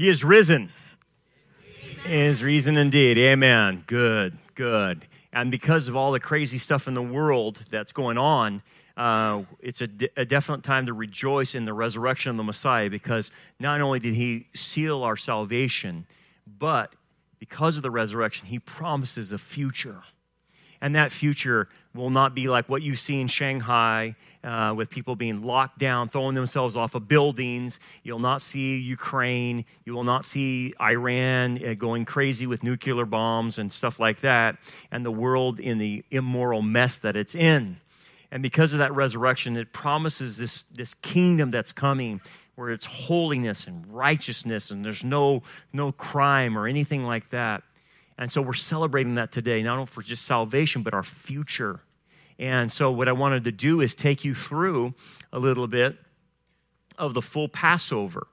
He is risen. He is risen indeed. Amen. Good, good. And because of all the crazy stuff in the world that's going on, uh, it's a, de- a definite time to rejoice in the resurrection of the Messiah because not only did he seal our salvation, but because of the resurrection, he promises a future. And that future will not be like what you see in Shanghai uh, with people being locked down, throwing themselves off of buildings. You'll not see Ukraine. You will not see Iran uh, going crazy with nuclear bombs and stuff like that, and the world in the immoral mess that it's in. And because of that resurrection, it promises this, this kingdom that's coming where it's holiness and righteousness and there's no, no crime or anything like that. And so we're celebrating that today, not only for just salvation, but our future. And so, what I wanted to do is take you through a little bit of the full Passover.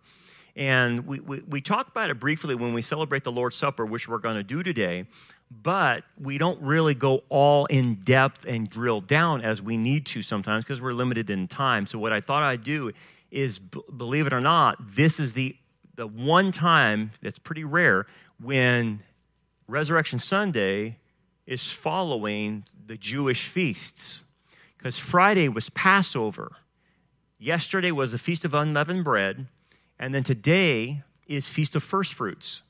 And we, we, we talk about it briefly when we celebrate the Lord's Supper, which we're going to do today, but we don't really go all in depth and drill down as we need to sometimes because we're limited in time. So, what I thought I'd do is, b- believe it or not, this is the, the one time that's pretty rare when Resurrection Sunday is following the Jewish feasts. Because Friday was Passover, yesterday was the Feast of Unleavened Bread, and then today is Feast of First Fruits,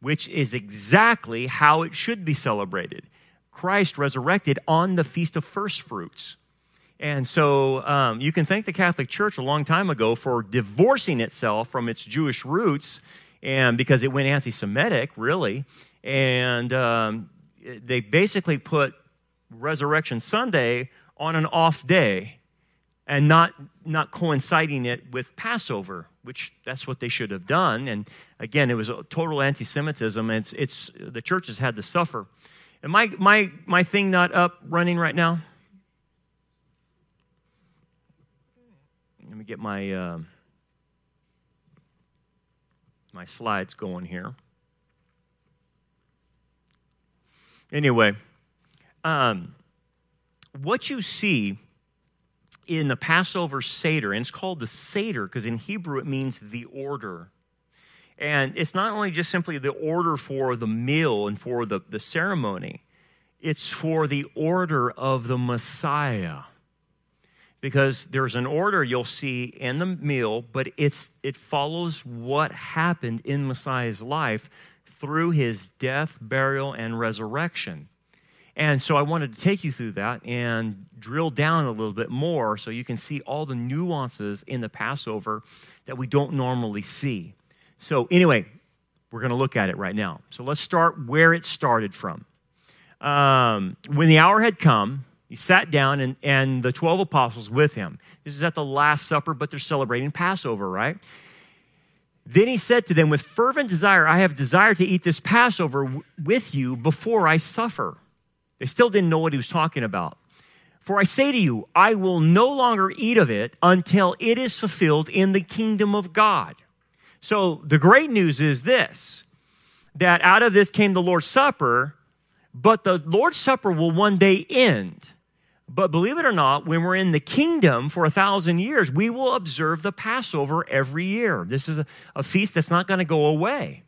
which is exactly how it should be celebrated. Christ resurrected on the Feast of First Fruits. And so um, you can thank the Catholic Church a long time ago for divorcing itself from its Jewish roots, and because it went anti Semitic, really, and um, they basically put Resurrection Sunday on an off day and not not coinciding it with Passover, which that's what they should have done. And again, it was total anti-Semitism. It's it's the churches had to suffer. And my my my thing not up running right now. Let me get my uh, my slides going here. Anyway, um, what you see in the Passover Seder, and it's called the Seder because in Hebrew it means the order. And it's not only just simply the order for the meal and for the, the ceremony, it's for the order of the Messiah. Because there's an order you'll see in the meal, but it's, it follows what happened in Messiah's life through his death, burial, and resurrection. And so I wanted to take you through that and drill down a little bit more so you can see all the nuances in the Passover that we don't normally see. So, anyway, we're going to look at it right now. So, let's start where it started from. Um, when the hour had come, he sat down and, and the 12 apostles with him. This is at the Last Supper, but they're celebrating Passover, right? Then he said to them, With fervent desire, I have desired to eat this Passover w- with you before I suffer. They still didn't know what he was talking about. For I say to you, I will no longer eat of it until it is fulfilled in the kingdom of God. So the great news is this that out of this came the Lord's Supper, but the Lord's Supper will one day end. But believe it or not, when we're in the kingdom for a thousand years, we will observe the Passover every year. This is a, a feast that's not going to go away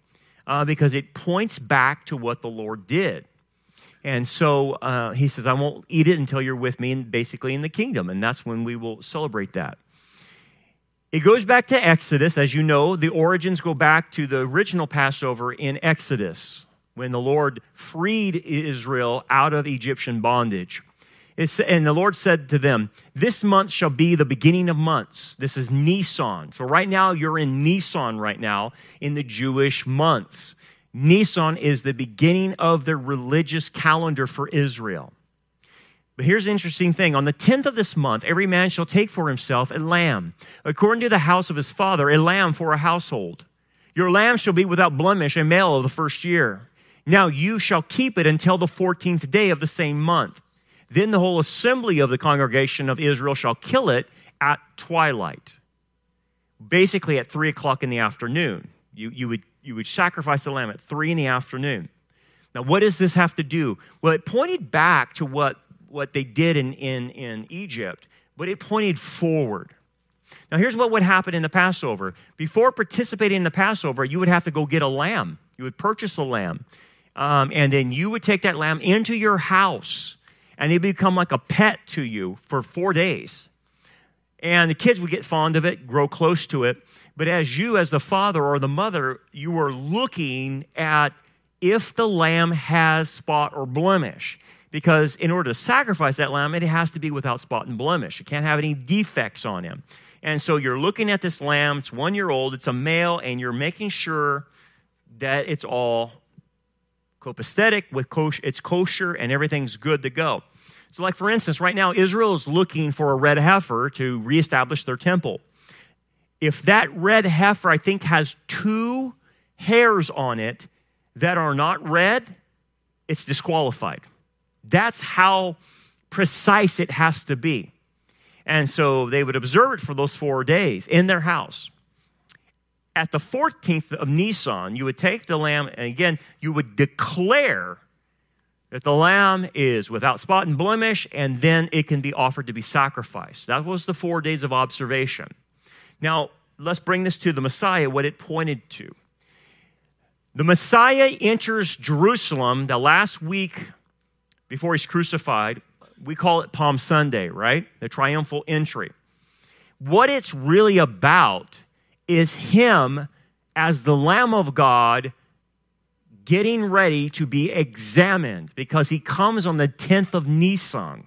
uh, because it points back to what the Lord did. And so uh, he says, I won't eat it until you're with me, and basically in the kingdom. And that's when we will celebrate that. It goes back to Exodus. As you know, the origins go back to the original Passover in Exodus when the Lord freed Israel out of Egyptian bondage. It's, and the Lord said to them, This month shall be the beginning of months. This is Nisan. So, right now, you're in Nisan right now in the Jewish months. Nisan is the beginning of the religious calendar for Israel. But here's the interesting thing. On the 10th of this month, every man shall take for himself a lamb, according to the house of his father, a lamb for a household. Your lamb shall be without blemish, a male of the first year. Now you shall keep it until the 14th day of the same month. Then the whole assembly of the congregation of Israel shall kill it at twilight. Basically, at three o'clock in the afternoon. You, you, would, you would sacrifice the lamb at three in the afternoon. Now, what does this have to do? Well, it pointed back to what, what they did in, in, in Egypt, but it pointed forward. Now, here's what would happen in the Passover. Before participating in the Passover, you would have to go get a lamb. You would purchase a lamb. Um, and then you would take that lamb into your house, and would become like a pet to you for four days. And the kids would get fond of it, grow close to it. But as you, as the father or the mother, you were looking at if the lamb has spot or blemish. Because in order to sacrifice that lamb, it has to be without spot and blemish. It can't have any defects on him. And so you're looking at this lamb, it's one year old, it's a male, and you're making sure that it's all copacetic, with kosher, it's kosher, and everything's good to go. So, like for instance, right now, Israel is looking for a red heifer to reestablish their temple. If that red heifer, I think, has two hairs on it that are not red, it's disqualified. That's how precise it has to be. And so they would observe it for those four days in their house. At the 14th of Nisan, you would take the lamb, and again, you would declare that the lamb is without spot and blemish, and then it can be offered to be sacrificed. That was the four days of observation. Now, let's bring this to the Messiah, what it pointed to. The Messiah enters Jerusalem the last week before he's crucified. We call it Palm Sunday, right? The triumphal entry. What it's really about is him as the Lamb of God getting ready to be examined because he comes on the 10th of Nisan.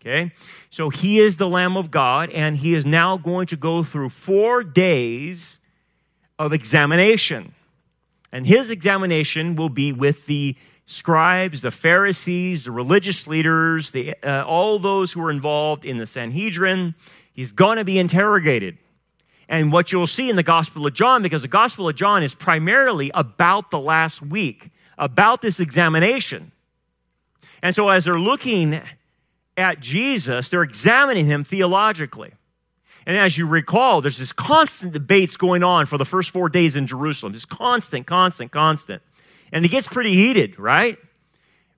Okay? So he is the Lamb of God, and he is now going to go through four days of examination. And his examination will be with the scribes, the Pharisees, the religious leaders, the, uh, all those who are involved in the Sanhedrin. He's going to be interrogated. And what you'll see in the Gospel of John, because the Gospel of John is primarily about the last week, about this examination. And so as they're looking at Jesus, they're examining him theologically. And as you recall, there's this constant debates going on for the first four days in Jerusalem. Just constant, constant, constant. And it gets pretty heated, right?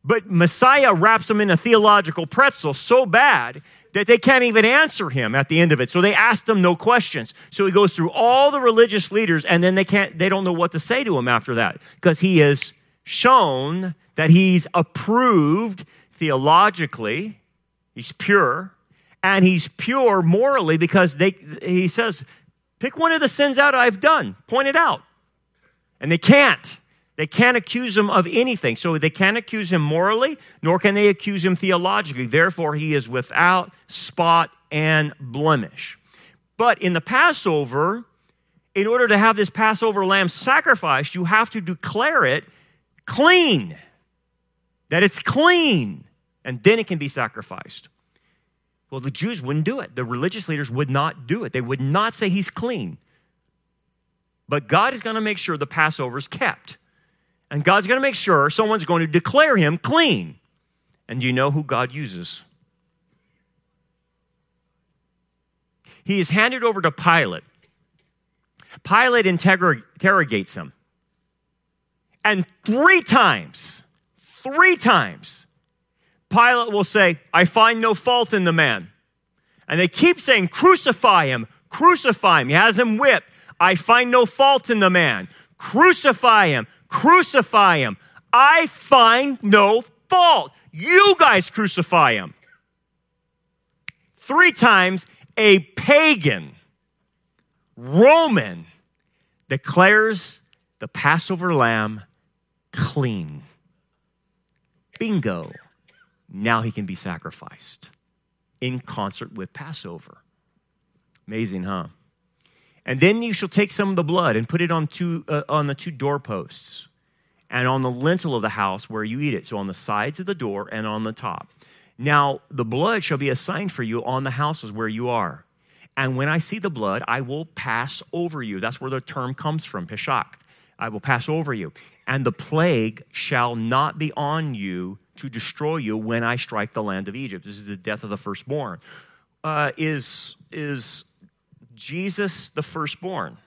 But Messiah wraps them in a theological pretzel so bad that they can't even answer him at the end of it. So they asked him no questions. So he goes through all the religious leaders and then they can't they don't know what to say to him after that because he has shown that he's approved theologically, he's pure, and he's pure morally because they he says, pick one of the sins out I've done, point it out. And they can't. They can't accuse him of anything. So they can't accuse him morally, nor can they accuse him theologically. Therefore, he is without spot and blemish. But in the Passover, in order to have this Passover lamb sacrificed, you have to declare it clean, that it's clean, and then it can be sacrificed. Well, the Jews wouldn't do it. The religious leaders would not do it. They would not say he's clean. But God is going to make sure the Passover is kept. And God's going to make sure someone's going to declare him clean. And you know who God uses? He is handed over to Pilate. Pilate interrogates him. And three times, three times, Pilate will say, I find no fault in the man. And they keep saying, Crucify him, crucify him. He has him whipped. I find no fault in the man. Crucify him, Crucify him. I find no fault. You guys crucify him. Three times, a pagan Roman declares the Passover lamb clean. Bingo. Now he can be sacrificed in concert with Passover. Amazing, huh? And then you shall take some of the blood and put it on, two, uh, on the two doorposts and on the lintel of the house where you eat it. So on the sides of the door and on the top. Now, the blood shall be a sign for you on the houses where you are. And when I see the blood, I will pass over you. That's where the term comes from, Pesach. I will pass over you. And the plague shall not be on you to destroy you when I strike the land of Egypt. This is the death of the firstborn. Uh, is, is Jesus the firstborn?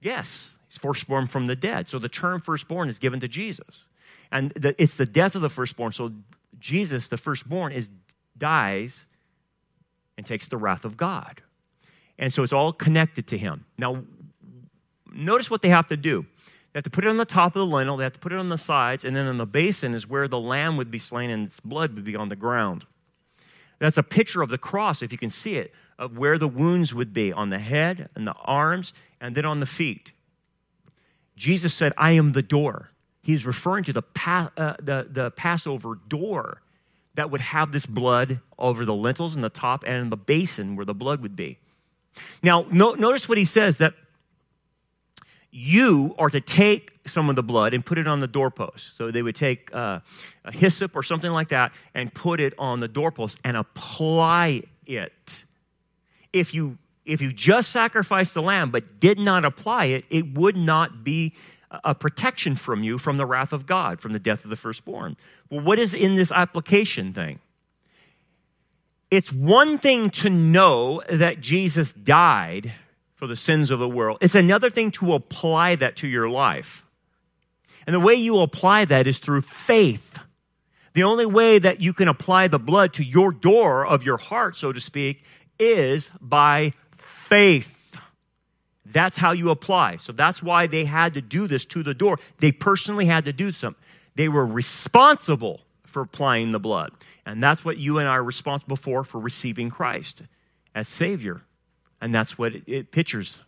Yes, he's firstborn from the dead. So the term firstborn is given to Jesus. And the, it's the death of the firstborn. So Jesus, the firstborn, is dies and takes the wrath of God. And so it's all connected to him. Now, notice what they have to do. They have to put it on the top of the lintel, they have to put it on the sides, and then in the basin is where the lamb would be slain and its blood would be on the ground. That's a picture of the cross, if you can see it, of where the wounds would be on the head and the arms and then on the feet. Jesus said, I am the door. He's referring to the, pa- uh, the, the Passover door that would have this blood over the lintels and the top and in the basin where the blood would be. Now, no, notice what he says that you are to take some of the blood and put it on the doorpost. So they would take uh, a hyssop or something like that and put it on the doorpost and apply it. If you if you just sacrificed the lamb but did not apply it, it would not be a protection from you from the wrath of God, from the death of the firstborn. Well, what is in this application thing? It's one thing to know that Jesus died for the sins of the world, it's another thing to apply that to your life. And the way you apply that is through faith. The only way that you can apply the blood to your door of your heart, so to speak, is by faith. That's how you apply. So that's why they had to do this to the door. They personally had to do something. They were responsible for applying the blood. And that's what you and I are responsible for for receiving Christ as Savior. And that's what it, it pictures.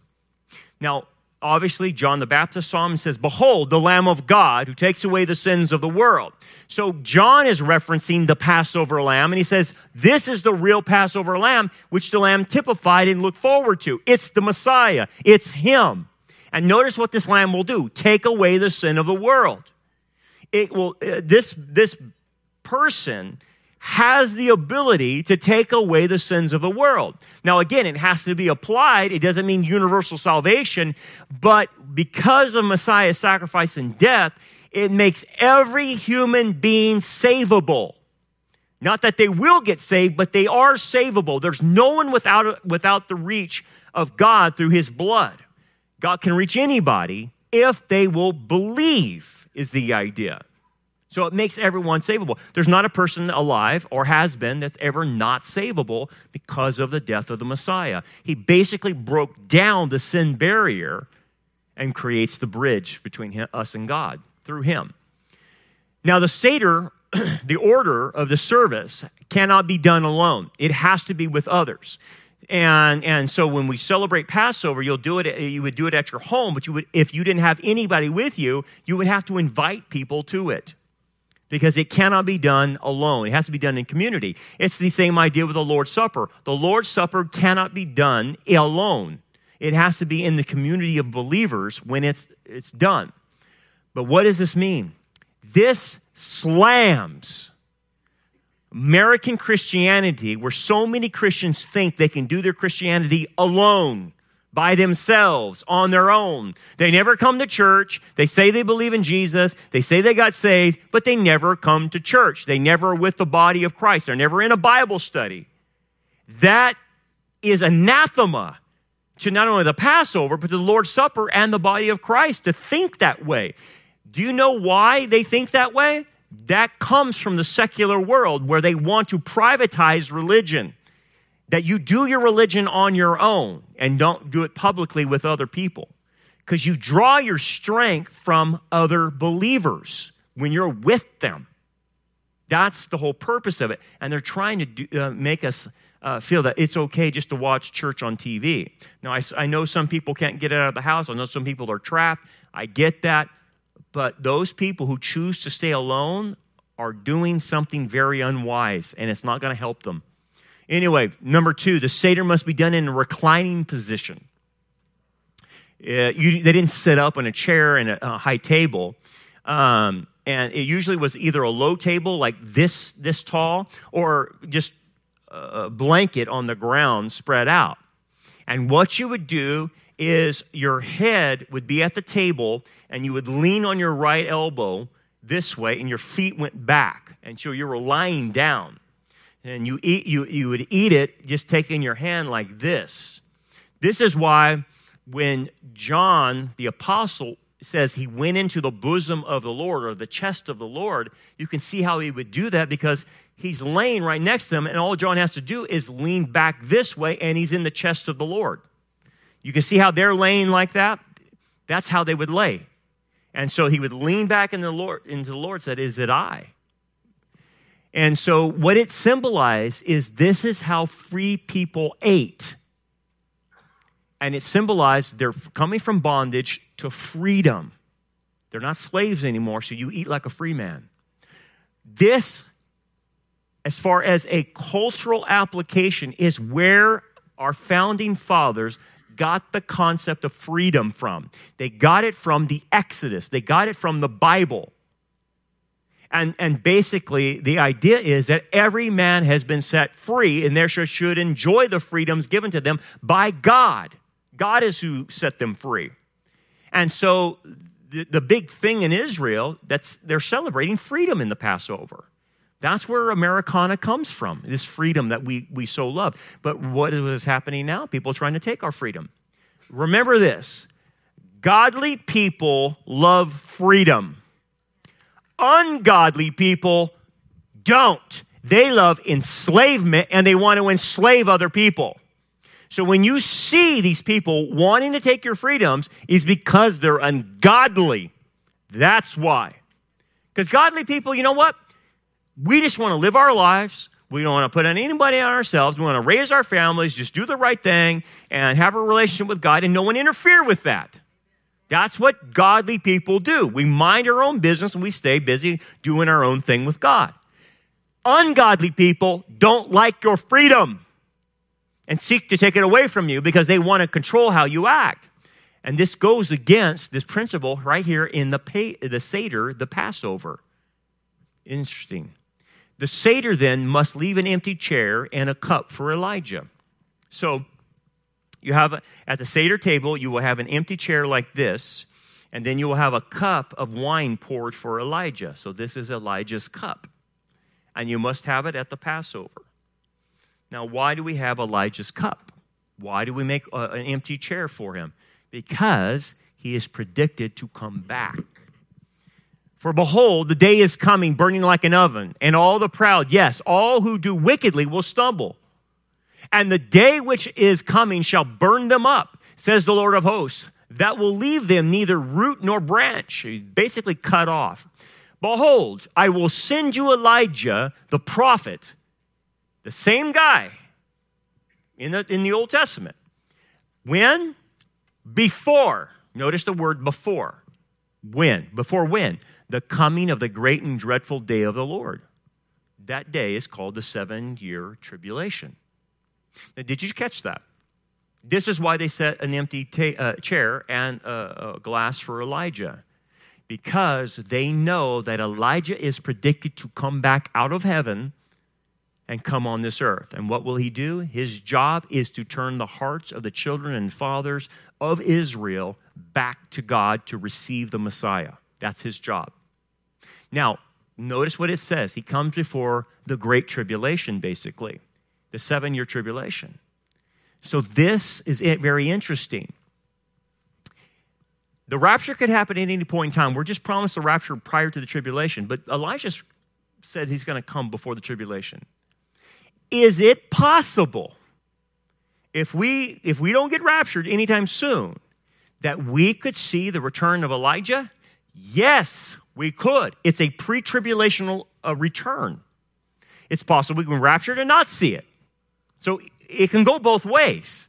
Now, obviously, John the Baptist saw him and says, Behold, the Lamb of God who takes away the sins of the world. So John is referencing the Passover lamb, and he says, This is the real Passover lamb, which the lamb typified and looked forward to. It's the Messiah, it's him. And notice what this lamb will do take away the sin of the world. It will, uh, this, this person has the ability to take away the sins of the world. Now, again, it has to be applied. It doesn't mean universal salvation, but because of Messiah's sacrifice and death, it makes every human being savable. Not that they will get saved, but they are savable. There's no one without, without the reach of God through his blood. God can reach anybody if they will believe, is the idea. So it makes everyone savable. There's not a person alive or has been that's ever not savable because of the death of the Messiah. He basically broke down the sin barrier and creates the bridge between him, us and God through him. Now, the Seder, the order of the service, cannot be done alone, it has to be with others. And, and so when we celebrate Passover, you'll do it, you would do it at your home, but you would, if you didn't have anybody with you, you would have to invite people to it because it cannot be done alone. It has to be done in community. It's the same idea with the Lord's Supper. The Lord's Supper cannot be done alone. It has to be in the community of believers when it's, it's done. But what does this mean? This slams American Christianity, where so many Christians think they can do their Christianity alone by themselves on their own. They never come to church. They say they believe in Jesus. They say they got saved, but they never come to church. They never are with the body of Christ. They're never in a Bible study. That is anathema to not only the Passover, but to the Lord's Supper and the body of Christ to think that way. Do you know why they think that way? That comes from the secular world where they want to privatize religion that you do your religion on your own and don't do it publicly with other people. Because you draw your strength from other believers when you're with them. That's the whole purpose of it. And they're trying to do, uh, make us uh, feel that it's okay just to watch church on TV. Now, I, I know some people can't get out of the house. I know some people are trapped. I get that. But those people who choose to stay alone are doing something very unwise, and it's not going to help them. Anyway, number two, the Seder must be done in a reclining position. Uh, you, they didn't sit up on a chair and a, a high table. Um, and it usually was either a low table like this, this tall, or just a blanket on the ground spread out. And what you would do is your head would be at the table and you would lean on your right elbow this way and your feet went back. And so you were lying down and you eat you, you would eat it just taking your hand like this this is why when john the apostle says he went into the bosom of the Lord or the chest of the Lord, you can see how he would do that because he's laying right next to him and all John has to do is lean back this way, and he's in the chest of the Lord. You can see how they're laying like that. That's how they would lay. And so he would lean back in the Lord, into the Lord, said, Is it I? And so what it symbolized is this is how free people ate. And it symbolized they're coming from bondage to freedom. They're not slaves anymore, so you eat like a free man. This, as far as a cultural application, is where our founding fathers got the concept of freedom from. They got it from the Exodus, they got it from the Bible. And, and basically, the idea is that every man has been set free and therefore should enjoy the freedoms given to them by God. God is who set them free. And so, the, the big thing in Israel, that's they're celebrating freedom in the Passover. That's where Americana comes from, this freedom that we, we so love. But what is happening now? People trying to take our freedom. Remember this godly people love freedom, ungodly people don't. They love enslavement and they want to enslave other people. So when you see these people wanting to take your freedoms, is because they're ungodly. That's why. Because godly people, you know what? We just want to live our lives. We don't want to put anybody on ourselves. We want to raise our families, just do the right thing, and have a relationship with God, and no one interfere with that. That's what godly people do. We mind our own business and we stay busy doing our own thing with God. Ungodly people don't like your freedom and seek to take it away from you because they want to control how you act. And this goes against this principle right here in the, pay, the Seder, the Passover. Interesting. The Seder then must leave an empty chair and a cup for Elijah. So you have at the Seder table, you will have an empty chair like this, and then you will have a cup of wine poured for Elijah. So this is Elijah's cup. And you must have it at the Passover. Now, why do we have Elijah's cup? Why do we make a, an empty chair for him? Because he is predicted to come back. For behold, the day is coming, burning like an oven, and all the proud, yes, all who do wickedly will stumble. And the day which is coming shall burn them up, says the Lord of hosts, that will leave them neither root nor branch, basically cut off. Behold, I will send you Elijah, the prophet, the same guy in the, in the Old Testament. When? Before. Notice the word before. When? Before when? the coming of the great and dreadful day of the Lord. That day is called the seven year tribulation. Now, did you catch that? This is why they set an empty ta- uh, chair and a, a glass for Elijah, because they know that Elijah is predicted to come back out of heaven and come on this earth. And what will he do? His job is to turn the hearts of the children and fathers of Israel back to God to receive the Messiah. That's his job. Now, notice what it says. He comes before the great tribulation, basically, the seven year tribulation. So, this is very interesting. The rapture could happen at any point in time. We're just promised the rapture prior to the tribulation, but Elijah said he's going to come before the tribulation. Is it possible, if we, if we don't get raptured anytime soon, that we could see the return of Elijah? Yes, we could. It's a pre tribulational uh, return. It's possible we can rapture and not see it. So it can go both ways.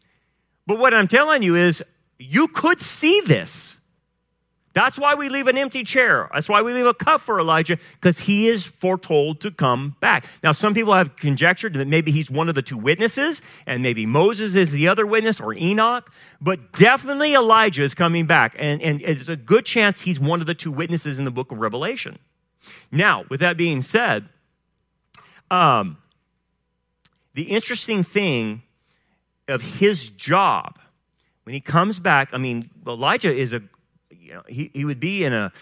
But what I'm telling you is, you could see this. That's why we leave an empty chair. That's why we leave a cup for Elijah, because he is foretold to come back. Now, some people have conjectured that maybe he's one of the two witnesses, and maybe Moses is the other witness, or Enoch, but definitely Elijah is coming back. And, and it's a good chance he's one of the two witnesses in the book of Revelation. Now, with that being said, um, the interesting thing of his job, when he comes back, I mean, Elijah is a you know, he, he would be in a,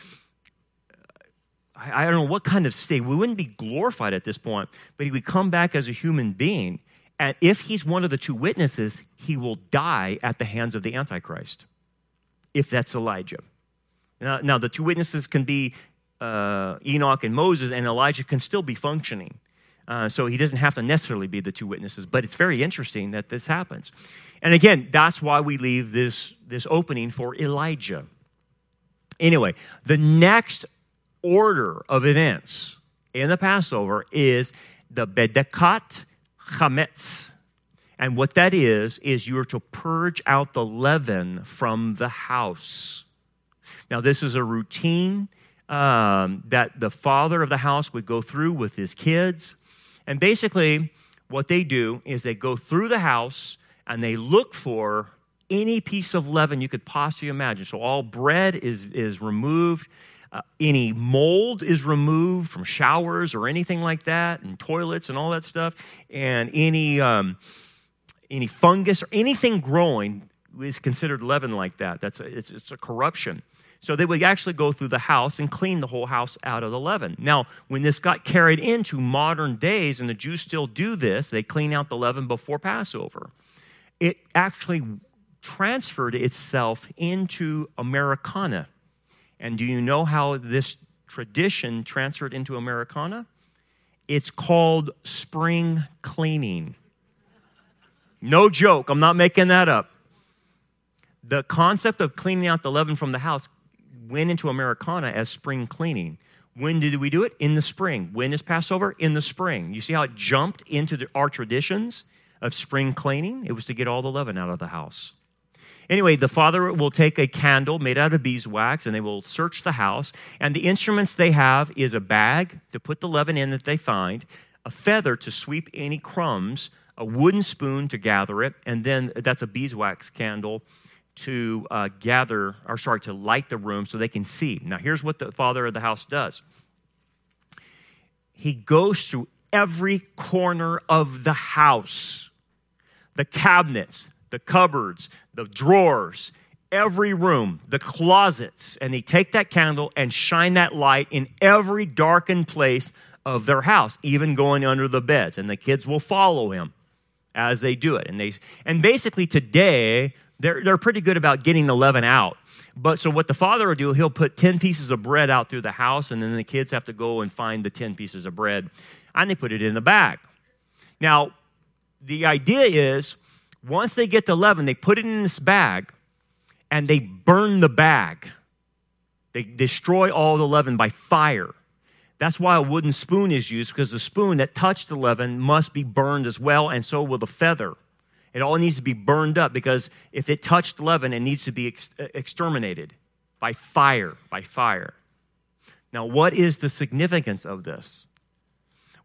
I don't know what kind of state. We wouldn't be glorified at this point, but he would come back as a human being. And if he's one of the two witnesses, he will die at the hands of the Antichrist, if that's Elijah. Now, now the two witnesses can be uh, Enoch and Moses, and Elijah can still be functioning. Uh, so he doesn't have to necessarily be the two witnesses, but it's very interesting that this happens. And again, that's why we leave this, this opening for Elijah. Anyway, the next order of events in the Passover is the Bedikat Chametz. And what that is, is you're to purge out the leaven from the house. Now, this is a routine um, that the father of the house would go through with his kids. And basically, what they do is they go through the house and they look for any piece of leaven you could possibly imagine. So, all bread is, is removed. Uh, any mold is removed from showers or anything like that, and toilets and all that stuff. And any, um, any fungus or anything growing is considered leaven like that. That's a, it's, it's a corruption. So they would actually go through the house and clean the whole house out of the leaven. Now, when this got carried into modern days, and the Jews still do this, they clean out the leaven before Passover. It actually transferred itself into Americana. And do you know how this tradition transferred into Americana? It's called spring cleaning. No joke, I'm not making that up. The concept of cleaning out the leaven from the house went into Americana as spring cleaning. When did we do it? In the spring. When is Passover? In the spring. You see how it jumped into the, our traditions of spring cleaning? It was to get all the leaven out of the house. Anyway, the father will take a candle made out of beeswax and they will search the house. And the instruments they have is a bag to put the leaven in that they find, a feather to sweep any crumbs, a wooden spoon to gather it, and then that's a beeswax candle to uh, gather, or sorry, to light the room so they can see. Now, here's what the father of the house does he goes through every corner of the house the cabinets, the cupboards, the drawers, every room, the closets, and they take that candle and shine that light in every darkened place of their house, even going under the beds. And the kids will follow him as they do it. And they and basically today they're, they're pretty good about getting the leaven out. But so what the father will do, he'll put 10 pieces of bread out through the house, and then the kids have to go and find the 10 pieces of bread, and they put it in the bag. Now, the idea is once they get the leaven, they put it in this bag and they burn the bag. They destroy all the leaven by fire. That's why a wooden spoon is used because the spoon that touched the leaven must be burned as well, and so will the feather. It all needs to be burned up because if it touched leaven, it needs to be ex- uh, exterminated by fire, by fire. Now, what is the significance of this?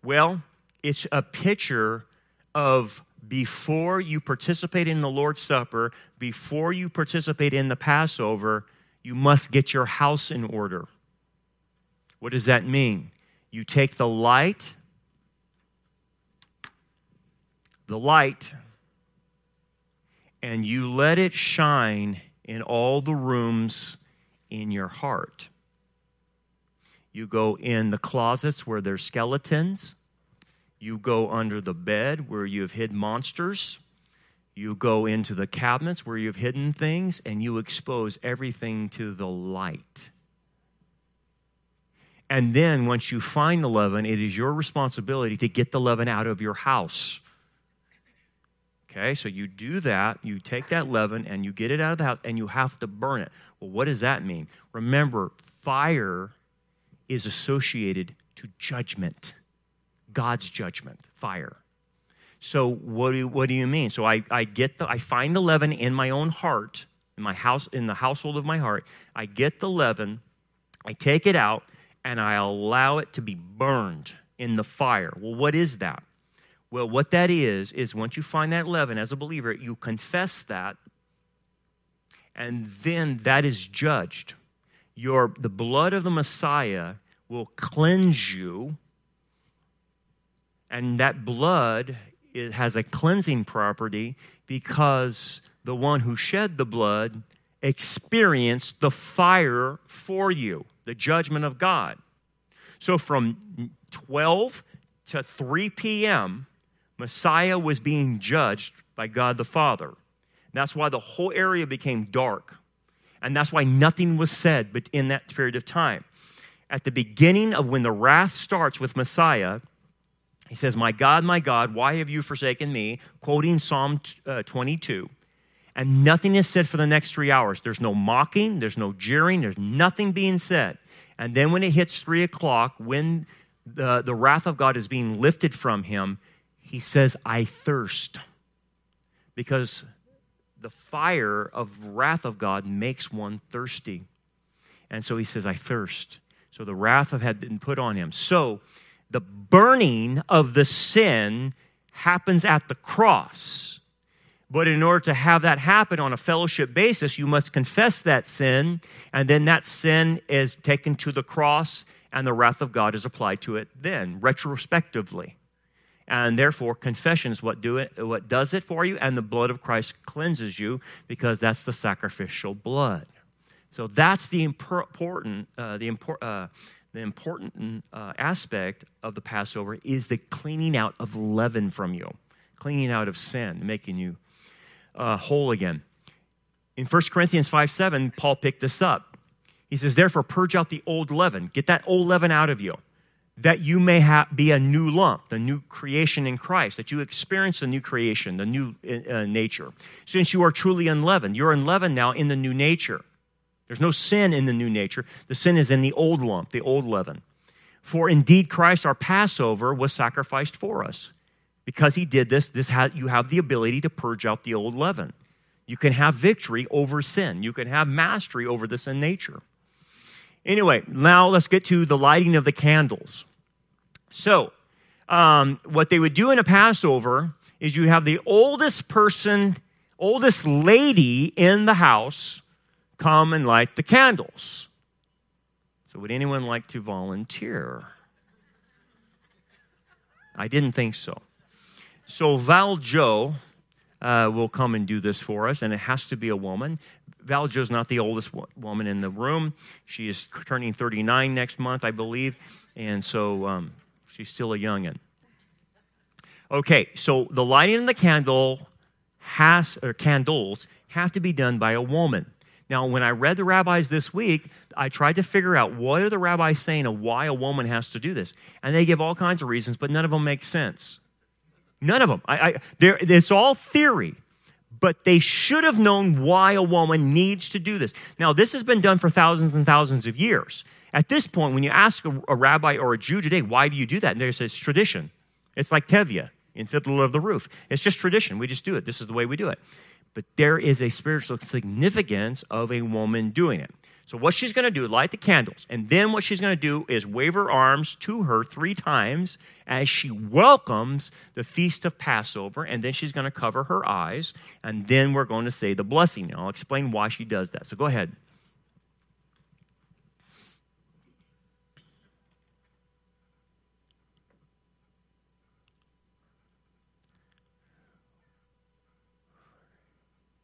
Well, it's a picture of before you participate in the Lord's Supper, before you participate in the Passover, you must get your house in order. What does that mean? You take the light, the light and you let it shine in all the rooms in your heart. You go in the closets where there's skeletons. You go under the bed where you've hid monsters. You go into the cabinets where you've hidden things and you expose everything to the light. And then once you find the leaven, it is your responsibility to get the leaven out of your house. Okay, so you do that, you take that leaven and you get it out of the house and you have to burn it. Well, what does that mean? Remember, fire is associated to judgment, God's judgment, fire. So what do you, what do you mean? So I, I get the I find the leaven in my own heart, in my house, in the household of my heart. I get the leaven, I take it out, and I allow it to be burned in the fire. Well, what is that? Well, what that is, is once you find that leaven as a believer, you confess that, and then that is judged. Your, the blood of the Messiah will cleanse you, and that blood it has a cleansing property because the one who shed the blood experienced the fire for you, the judgment of God. So from 12 to 3 p.m., Messiah was being judged by God the Father. That's why the whole area became dark. And that's why nothing was said but in that period of time. At the beginning of when the wrath starts with Messiah, he says, My God, my God, why have you forsaken me? Quoting Psalm uh, 22. And nothing is said for the next three hours. There's no mocking, there's no jeering, there's nothing being said. And then when it hits three o'clock, when the, the wrath of God is being lifted from him, he says, I thirst. Because the fire of wrath of God makes one thirsty. And so he says, I thirst. So the wrath of had been put on him. So the burning of the sin happens at the cross. But in order to have that happen on a fellowship basis, you must confess that sin, and then that sin is taken to the cross, and the wrath of God is applied to it then, retrospectively. And therefore, confession is what, do it, what does it for you, and the blood of Christ cleanses you because that's the sacrificial blood. So that's the important, uh, the, impor- uh, the important uh, aspect of the Passover is the cleaning out of leaven from you, cleaning out of sin, making you uh, whole again. In 1 Corinthians 5 7, Paul picked this up. He says, Therefore, purge out the old leaven, get that old leaven out of you, that you may be a new lump, the new creation in Christ, that you experience the new creation, the new uh, nature. Since you are truly unleavened, you're unleavened now in the new nature. There's no sin in the new nature. The sin is in the old lump, the old leaven. For indeed, Christ, our Passover, was sacrificed for us. Because he did this, this ha- you have the ability to purge out the old leaven. You can have victory over sin. You can have mastery over the sin nature. Anyway, now let's get to the lighting of the candles. So, um, what they would do in a Passover is you have the oldest person, oldest lady in the house come and light the candles. So, would anyone like to volunteer? I didn't think so. So Val Joe uh, will come and do this for us, and it has to be a woman. Val Joe's not the oldest woman in the room. She is turning 39 next month, I believe, and so um, she's still a youngin. Okay, so the lighting of the candle has or candles have to be done by a woman. Now, when I read the rabbis this week, I tried to figure out what are the rabbis saying of why a woman has to do this, and they give all kinds of reasons, but none of them make sense. None of them. I, I, it's all theory. But they should have known why a woman needs to do this. Now, this has been done for thousands and thousands of years. At this point, when you ask a, a rabbi or a Jew today, why do you do that? And they say it's tradition. It's like Tevye in Fiddler of the Roof. It's just tradition. We just do it. This is the way we do it. But there is a spiritual significance of a woman doing it. So, what she's going to do, light the candles. And then what she's going to do is wave her arms to her three times as she welcomes the feast of Passover. And then she's going to cover her eyes. And then we're going to say the blessing. And I'll explain why she does that. So, go ahead.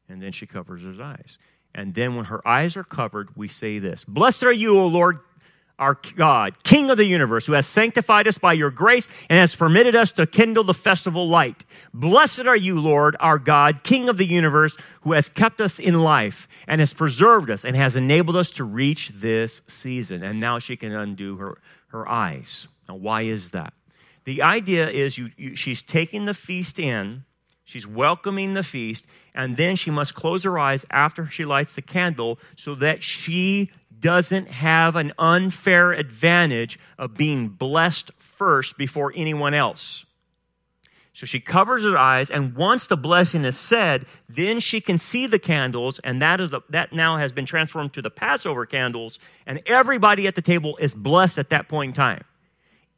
And then she covers her eyes. And then when her eyes are covered, we say this Blessed are you, O Lord, our God, King of the universe, who has sanctified us by your grace and has permitted us to kindle the festival light. Blessed are you, Lord, our God, King of the universe, who has kept us in life and has preserved us and has enabled us to reach this season. And now she can undo her, her eyes. Now, why is that? The idea is you, you she's taking the feast in She's welcoming the feast, and then she must close her eyes after she lights the candle so that she doesn't have an unfair advantage of being blessed first before anyone else. So she covers her eyes, and once the blessing is said, then she can see the candles, and that is the, that now has been transformed to the Passover candles, and everybody at the table is blessed at that point in time.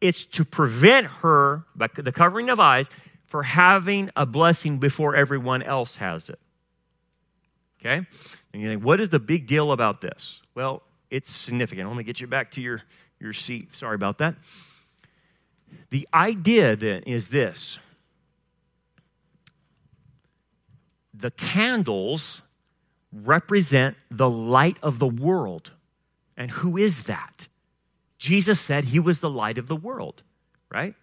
It's to prevent her, by the covering of eyes, for having a blessing before everyone else has it. Okay? And you think, what is the big deal about this? Well, it's significant. Let me get you back to your, your seat. Sorry about that. The idea then is this the candles represent the light of the world. And who is that? Jesus said he was the light of the world, right?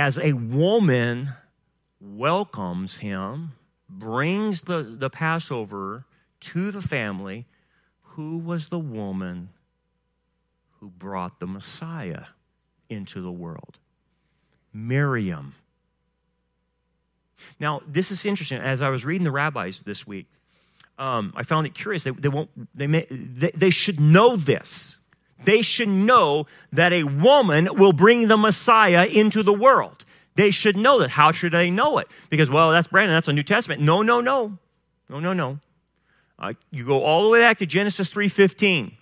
As a woman welcomes him, brings the, the Passover to the family who was the woman who brought the Messiah into the world? Miriam. Now, this is interesting. As I was reading the rabbis this week, um, I found it curious. They, they, won't, they, may, they, they should know this. They should know that a woman will bring the Messiah into the world. They should know that. How should they know it? Because, well, that's Brandon, that's a New Testament. No, no, no. No, no, no. Uh, you go all the way back to Genesis 3.15.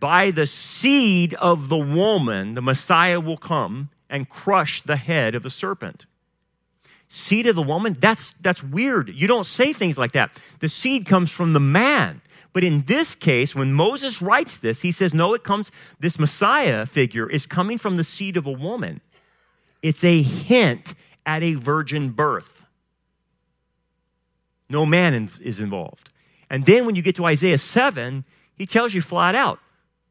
By the seed of the woman, the Messiah will come and crush the head of the serpent. Seed of the woman, that's, that's weird. You don't say things like that. The seed comes from the man. But in this case, when Moses writes this, he says, no, it comes, this Messiah figure is coming from the seed of a woman. It's a hint at a virgin birth. No man is involved. And then when you get to Isaiah 7, he tells you flat out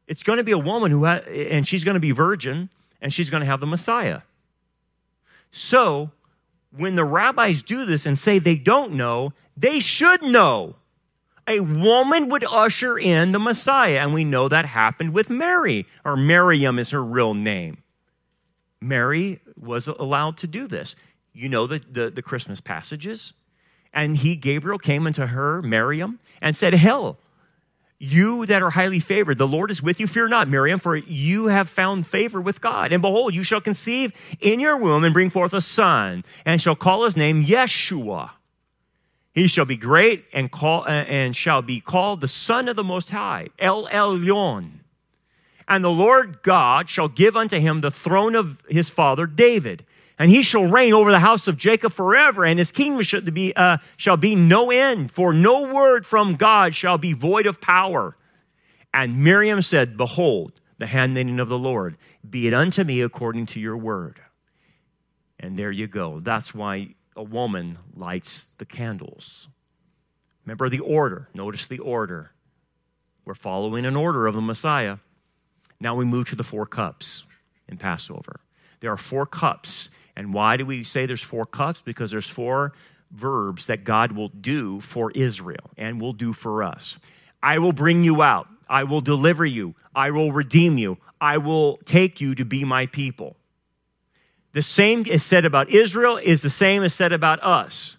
it's going to be a woman who, ha- and she's going to be virgin, and she's going to have the Messiah. So, when the rabbis do this and say they don't know, they should know. A woman would usher in the Messiah, and we know that happened with Mary, or Miriam is her real name. Mary was allowed to do this. You know the, the, the Christmas passages. And he, Gabriel, came unto her, Miriam, and said, Hell, you that are highly favored, the Lord is with you. Fear not, Miriam, for you have found favor with God. And behold, you shall conceive in your womb and bring forth a son, and shall call his name Yeshua. He shall be great and call and shall be called the Son of the Most High, El Elyon. And the Lord God shall give unto him the throne of his father David, and he shall reign over the house of Jacob forever, and his kingdom shall be, uh, shall be no end, for no word from God shall be void of power. And Miriam said, Behold, the handmaiden of the Lord, be it unto me according to your word. And there you go. That's why a woman lights the candles. Remember the order. Notice the order. We're following an order of the Messiah. Now we move to the four cups in Passover. There are four cups and why do we say there's four cups? Because there's four verbs that God will do for Israel and will do for us. I will bring you out. I will deliver you. I will redeem you. I will take you to be my people. The same is said about Israel, is the same as said about us.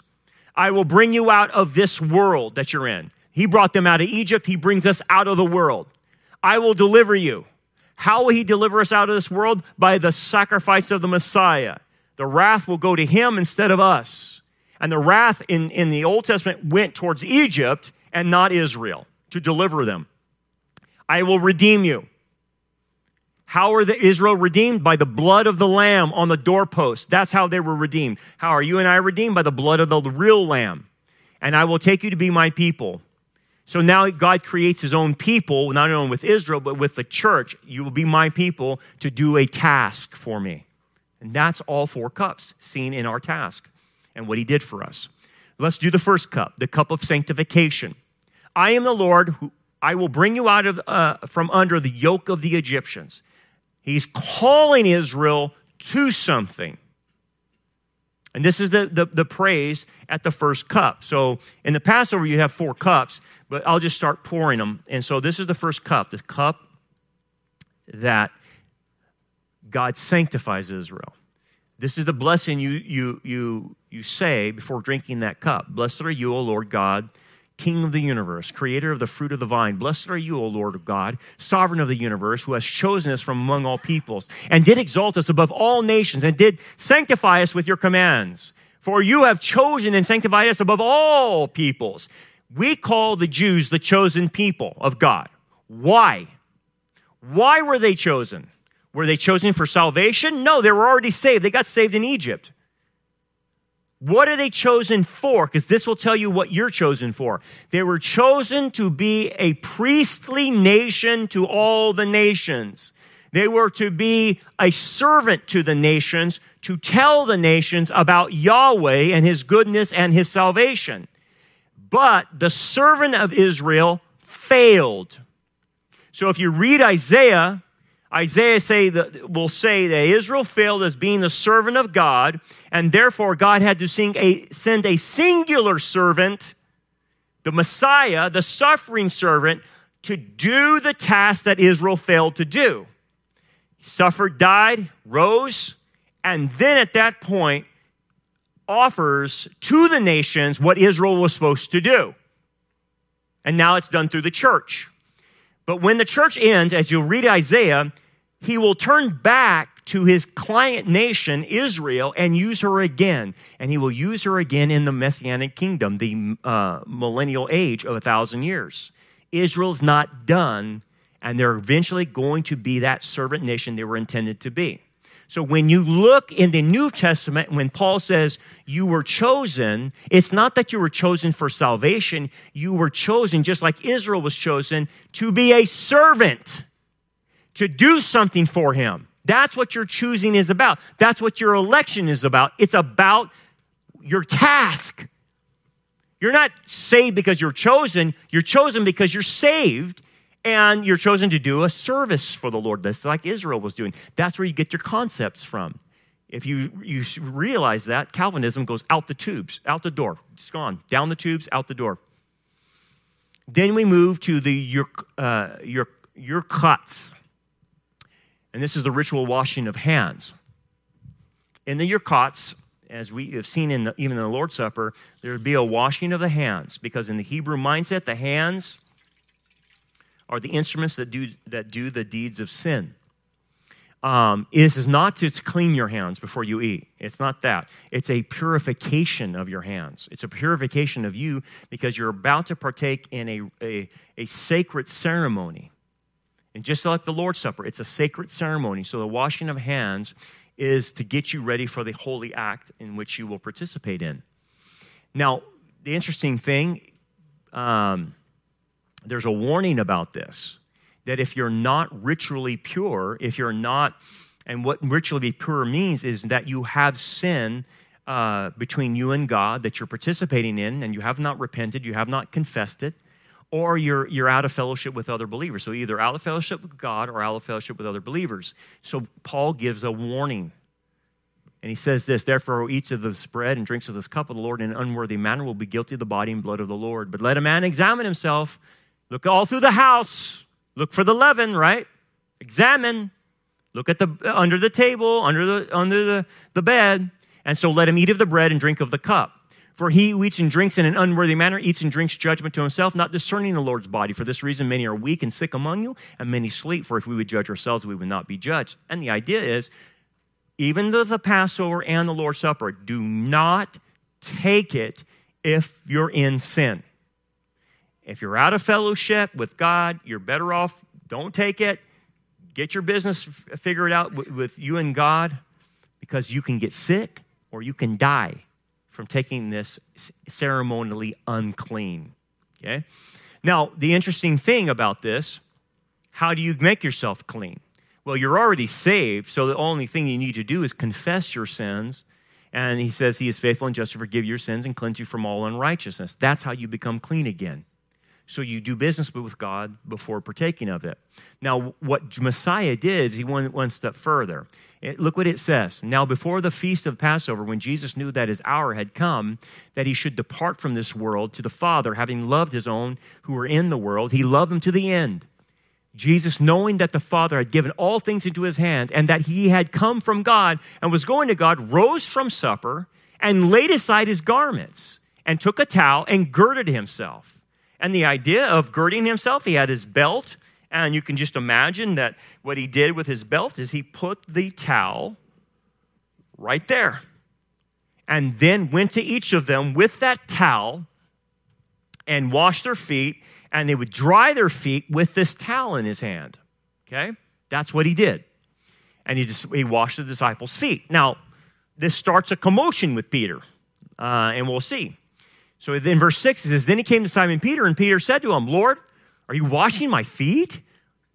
I will bring you out of this world that you're in. He brought them out of Egypt. He brings us out of the world. I will deliver you. How will he deliver us out of this world? By the sacrifice of the Messiah the wrath will go to him instead of us. And the wrath in, in the Old Testament went towards Egypt and not Israel to deliver them. I will redeem you. How are the Israel redeemed? By the blood of the lamb on the doorpost. That's how they were redeemed. How are you and I redeemed? By the blood of the real lamb. And I will take you to be my people. So now God creates his own people, not only with Israel, but with the church. You will be my people to do a task for me. And that's all four cups seen in our task and what he did for us. Let's do the first cup, the cup of sanctification. I am the Lord who I will bring you out of uh, from under the yoke of the Egyptians. He's calling Israel to something. And this is the, the, the, praise at the first cup. So in the Passover, you have four cups, but I'll just start pouring them. And so this is the first cup, the cup that God sanctifies Israel. This is the blessing you, you, you, you say before drinking that cup. Blessed are you, O Lord God, King of the universe, creator of the fruit of the vine. Blessed are you, O Lord of God, sovereign of the universe, who has chosen us from among all peoples, and did exalt us above all nations, and did sanctify us with your commands. For you have chosen and sanctified us above all peoples. We call the Jews the chosen people of God. Why? Why were they chosen? Were they chosen for salvation? No, they were already saved. They got saved in Egypt. What are they chosen for? Because this will tell you what you're chosen for. They were chosen to be a priestly nation to all the nations. They were to be a servant to the nations, to tell the nations about Yahweh and his goodness and his salvation. But the servant of Israel failed. So if you read Isaiah, Isaiah say that, will say that Israel failed as being the servant of God, and therefore God had to a, send a singular servant the Messiah, the suffering servant, to do the task that Israel failed to do. He suffered, died, rose, and then at that point offers to the nations what Israel was supposed to do. And now it's done through the church. But when the church ends, as you'll read Isaiah, he will turn back to his client nation, Israel, and use her again. And he will use her again in the Messianic kingdom, the uh, millennial age of a thousand years. Israel's not done, and they're eventually going to be that servant nation they were intended to be. So when you look in the New Testament, when Paul says you were chosen, it's not that you were chosen for salvation. You were chosen, just like Israel was chosen, to be a servant, to do something for him. That's what your choosing is about. That's what your election is about. It's about your task. You're not saved because you're chosen. You're chosen because you're saved and you're chosen to do a service for the Lord. That's like Israel was doing. That's where you get your concepts from. If you, you realize that, Calvinism goes out the tubes, out the door. It's gone. Down the tubes, out the door. Then we move to the your, uh, your, your cuts. And this is the ritual washing of hands. In the Urchatz, as we have seen in the, even in the Lord's Supper, there would be a washing of the hands because in the Hebrew mindset, the hands are the instruments that do, that do the deeds of sin. Um, this is not to clean your hands before you eat. It's not that. It's a purification of your hands. It's a purification of you because you're about to partake in a, a, a sacred ceremony. And just like the Lord's Supper, it's a sacred ceremony. So the washing of hands is to get you ready for the holy act in which you will participate in. Now, the interesting thing, um, there's a warning about this that if you're not ritually pure, if you're not, and what ritually pure means is that you have sin uh, between you and God that you're participating in, and you have not repented, you have not confessed it, or you're, you're out of fellowship with other believers. So either out of fellowship with God or out of fellowship with other believers. So Paul gives a warning. And he says this, therefore, eats of this bread and drinks of this cup of the Lord in an unworthy manner will be guilty of the body and blood of the Lord. But let a man examine himself Look all through the house. Look for the leaven, right? Examine. Look at the under the table, under the under the, the bed. And so let him eat of the bread and drink of the cup. For he who eats and drinks in an unworthy manner eats and drinks judgment to himself, not discerning the Lord's body. For this reason, many are weak and sick among you, and many sleep. For if we would judge ourselves, we would not be judged. And the idea is, even though the Passover and the Lord's Supper, do not take it if you're in sin. If you're out of fellowship with God, you're better off, don't take it. Get your business figured out with you and God because you can get sick or you can die from taking this ceremonially unclean. Okay? Now, the interesting thing about this, how do you make yourself clean? Well, you're already saved, so the only thing you need to do is confess your sins. And he says he is faithful and just to forgive your sins and cleanse you from all unrighteousness. That's how you become clean again. So you do business with God before partaking of it. Now, what Messiah did is he went one step further. It, look what it says. Now, before the feast of Passover, when Jesus knew that his hour had come, that he should depart from this world to the Father, having loved his own who were in the world, he loved them to the end. Jesus, knowing that the Father had given all things into his hand and that he had come from God and was going to God, rose from supper and laid aside his garments and took a towel and girded himself. And the idea of girding himself, he had his belt, and you can just imagine that what he did with his belt is he put the towel right there and then went to each of them with that towel and washed their feet, and they would dry their feet with this towel in his hand. Okay? That's what he did. And he just he washed the disciples' feet. Now, this starts a commotion with Peter, uh, and we'll see. So in verse 6, it says, Then he came to Simon Peter, and Peter said to him, Lord, are you washing my feet?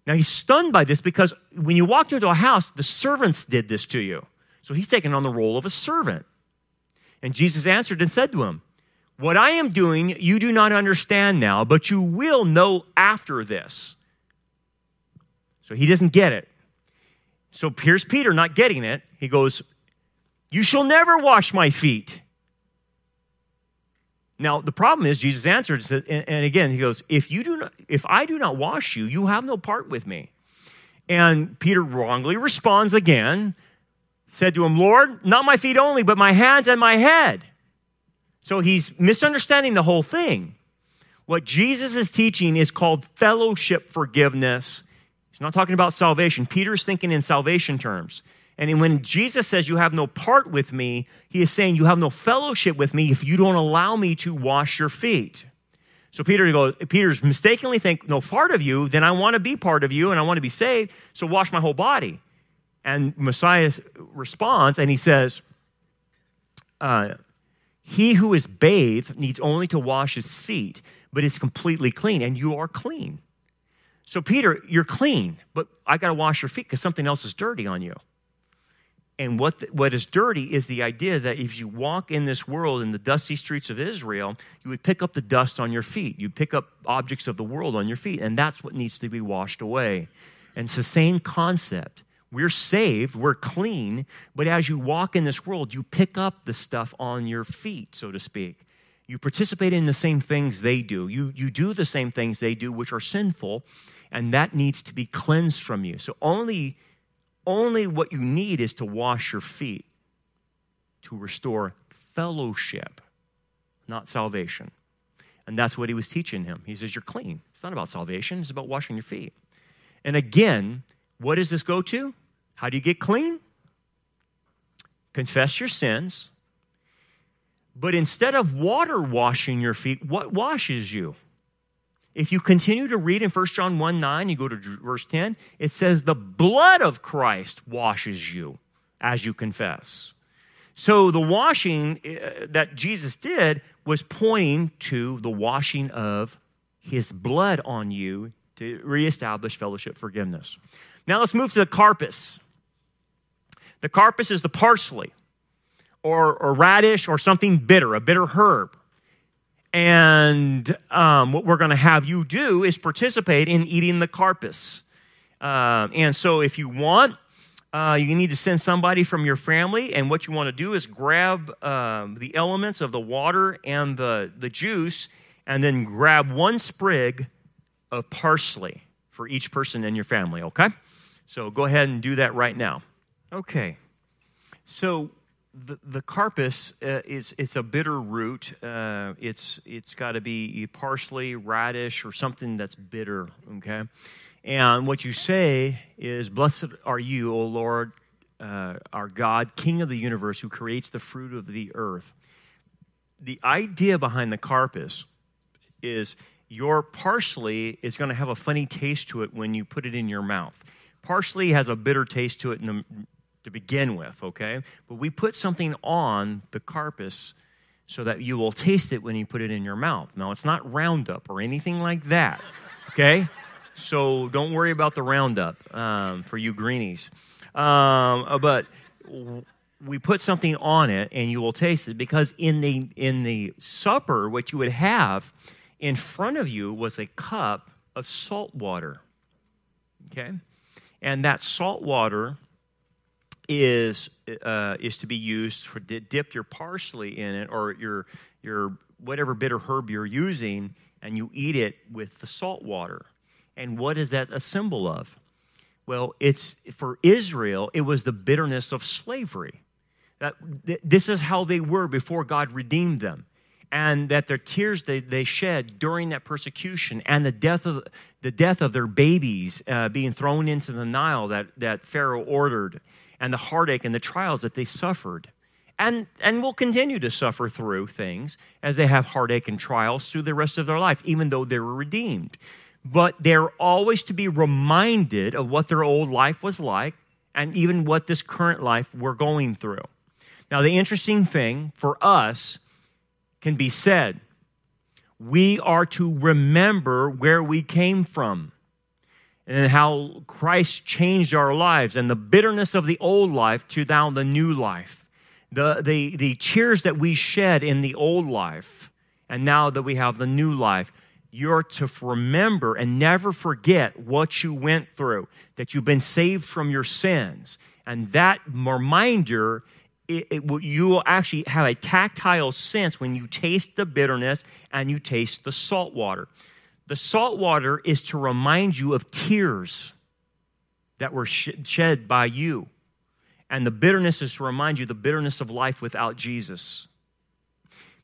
Now he's stunned by this because when you walked into a house, the servants did this to you. So he's taken on the role of a servant. And Jesus answered and said to him, What I am doing, you do not understand now, but you will know after this. So he doesn't get it. So here's Peter not getting it. He goes, You shall never wash my feet. Now, the problem is, Jesus answered, and again, he goes, if, you do not, if I do not wash you, you have no part with me. And Peter wrongly responds again, said to him, Lord, not my feet only, but my hands and my head. So he's misunderstanding the whole thing. What Jesus is teaching is called fellowship forgiveness. He's not talking about salvation. Peter's thinking in salvation terms. And when Jesus says, You have no part with me, he is saying, You have no fellowship with me if you don't allow me to wash your feet. So Peter goes, Peter's mistakenly think, No part of you, then I want to be part of you and I want to be saved, so wash my whole body. And Messiah responds and he says, uh, He who is bathed needs only to wash his feet, but is completely clean, and you are clean. So, Peter, you're clean, but I got to wash your feet because something else is dirty on you. And what, the, what is dirty is the idea that if you walk in this world in the dusty streets of Israel, you would pick up the dust on your feet. You pick up objects of the world on your feet, and that's what needs to be washed away. And it's the same concept. We're saved, we're clean, but as you walk in this world, you pick up the stuff on your feet, so to speak. You participate in the same things they do. You, you do the same things they do, which are sinful, and that needs to be cleansed from you. So only only what you need is to wash your feet to restore fellowship, not salvation. And that's what he was teaching him. He says, You're clean. It's not about salvation, it's about washing your feet. And again, what does this go to? How do you get clean? Confess your sins. But instead of water washing your feet, what washes you? If you continue to read in 1 John 1 9, you go to verse 10, it says, The blood of Christ washes you as you confess. So the washing uh, that Jesus did was pointing to the washing of his blood on you to reestablish fellowship forgiveness. Now let's move to the karpas. The karpas is the parsley or, or radish or something bitter, a bitter herb. And um, what we're going to have you do is participate in eating the karpas. Uh, and so if you want, uh, you need to send somebody from your family, and what you want to do is grab um, the elements of the water and the, the juice, and then grab one sprig of parsley for each person in your family, okay? So go ahead and do that right now. Okay. So the, the karpas uh, is it's a bitter root. Uh, it's it's got to be parsley, radish, or something that's bitter. Okay, and what you say is, "Blessed are you, O Lord, uh, our God, King of the universe, who creates the fruit of the earth." The idea behind the karpas is your parsley is going to have a funny taste to it when you put it in your mouth. Parsley has a bitter taste to it in the to begin with, okay? But we put something on the karpas so that you will taste it when you put it in your mouth. Now, it's not Roundup or anything like that, okay? So don't worry about the Roundup um, for you greenies. Um, uh, but we put something on it and you will taste it because in the in the supper what you would have in front of you was a cup of salt water okay and that salt water is uh, is to be used for dip your parsley in it or your your whatever bitter herb you're using, and you eat it with the salt water. And what is that a symbol of? Well, it's for Israel. It was the bitterness of slavery. That this is how they were before God redeemed them and that their tears they, they shed during that persecution and the death of the death of their babies uh, being thrown into the Nile that, that Pharaoh ordered and the heartache and the trials that they suffered and, and will continue to suffer through things as they have heartache and trials through the rest of their life, even though they were redeemed. But they're always to be reminded of what their old life was like and even what this current life we're going through. Now, the interesting thing for us can be said we are to remember where we came from and how Christ changed our lives and the bitterness of the old life to now the new life. The, the, the tears that we shed in the old life, and now that we have the new life, you're to remember and never forget what you went through, that you've been saved from your sins. And that reminder it, it, you will actually have a tactile sense when you taste the bitterness and you taste the salt water. The salt water is to remind you of tears that were shed by you. And the bitterness is to remind you the bitterness of life without Jesus.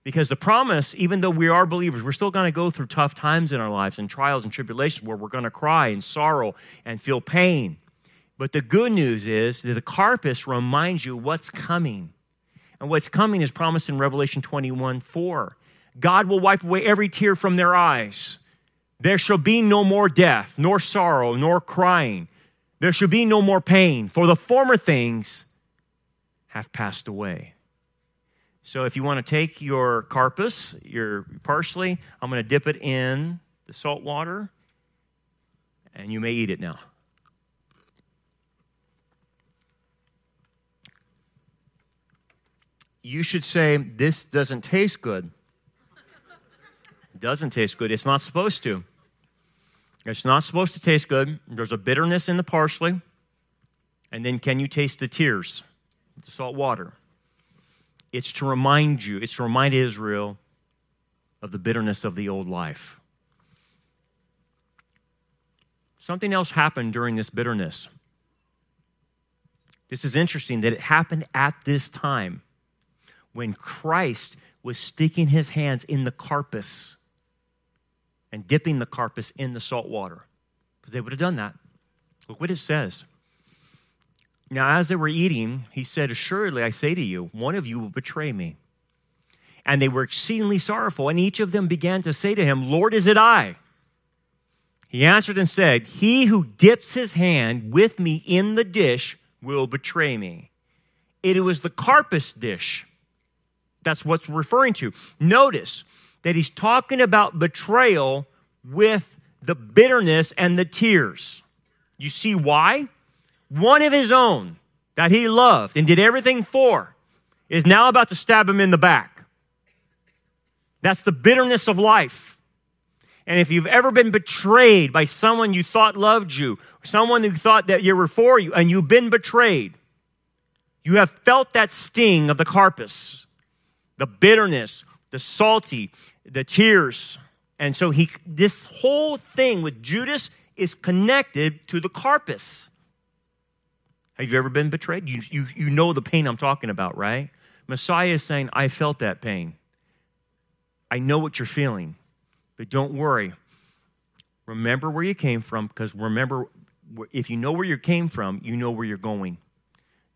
Because the promise, even though we are believers, we're still going to go through tough times in our lives and trials and tribulations where we're going to cry and sorrow and feel pain. But the good news is that the karpas reminds you what's coming. And what's coming is promised in Revelation 21 4. God will wipe away every tear from their eyes. There shall be no more death, nor sorrow, nor crying. There shall be no more pain, for the former things have passed away. So if you want to take your karpas, your parsley, I'm going to dip it in the salt water, and you may eat it now. You should say, This doesn't taste good. Doesn't taste good. It's not supposed to. It's not supposed to taste good. There's a bitterness in the parsley. And then, can you taste the tears? The salt water. It's to remind you, it's to remind Israel of the bitterness of the old life. Something else happened during this bitterness. This is interesting that it happened at this time when Christ was sticking his hands in the karpas and dipping the karpas in the salt water. Because they would have done that. Look what it says. Now, as they were eating, he said, Assuredly, I say to you, one of you will betray me. And they were exceedingly sorrowful, and each of them began to say to him, Lord, is it I? He answered and said, He who dips his hand with me in the dish will betray me. It was the karpas dish. That's what's referring to. Notice that he's talking about betrayal with the bitterness and the tears. You see why? one of his own that he loved and did everything for is now about to stab him in the back. That's the bitterness of life. And if you've ever been betrayed by someone you thought loved you, someone who thought that you were for you, and you've been betrayed, you have felt that sting of the karpas, the bitterness, the salty, the tears. And so he this whole thing with Judas is connected to the karpas. Have you ever been betrayed? You, you, you know the pain I'm talking about, right? Messiah is saying, I felt that pain. I know what you're feeling, but don't worry. Remember where you came from, because remember, if you know where you came from, you know where you're going.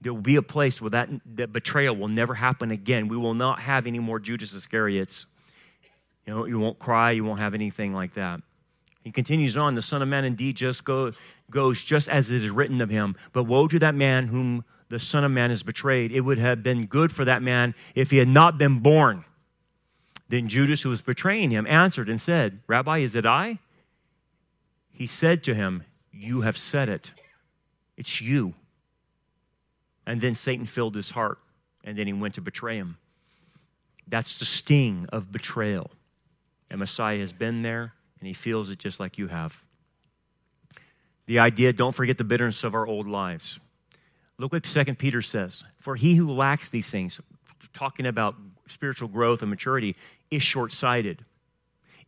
There will be a place where that, that betrayal will never happen again. We will not have any more Judas Iscariots. You know, you won't cry, you won't have anything like that. He continues on, the Son of Man indeed just go, goes just as it is written of him. But woe to that man whom the Son of Man has betrayed. It would have been good for that man if he had not been born. Then Judas, who was betraying him, answered and said, Rabbi, is it I? He said to him, You have said it. It's you. And then Satan filled his heart, and then he went to betray him. That's the sting of betrayal. And Messiah has been there and he feels it just like you have. The idea don't forget the bitterness of our old lives. Look what 2 Peter says. For he who lacks these things, talking about spiritual growth and maturity, is short sighted,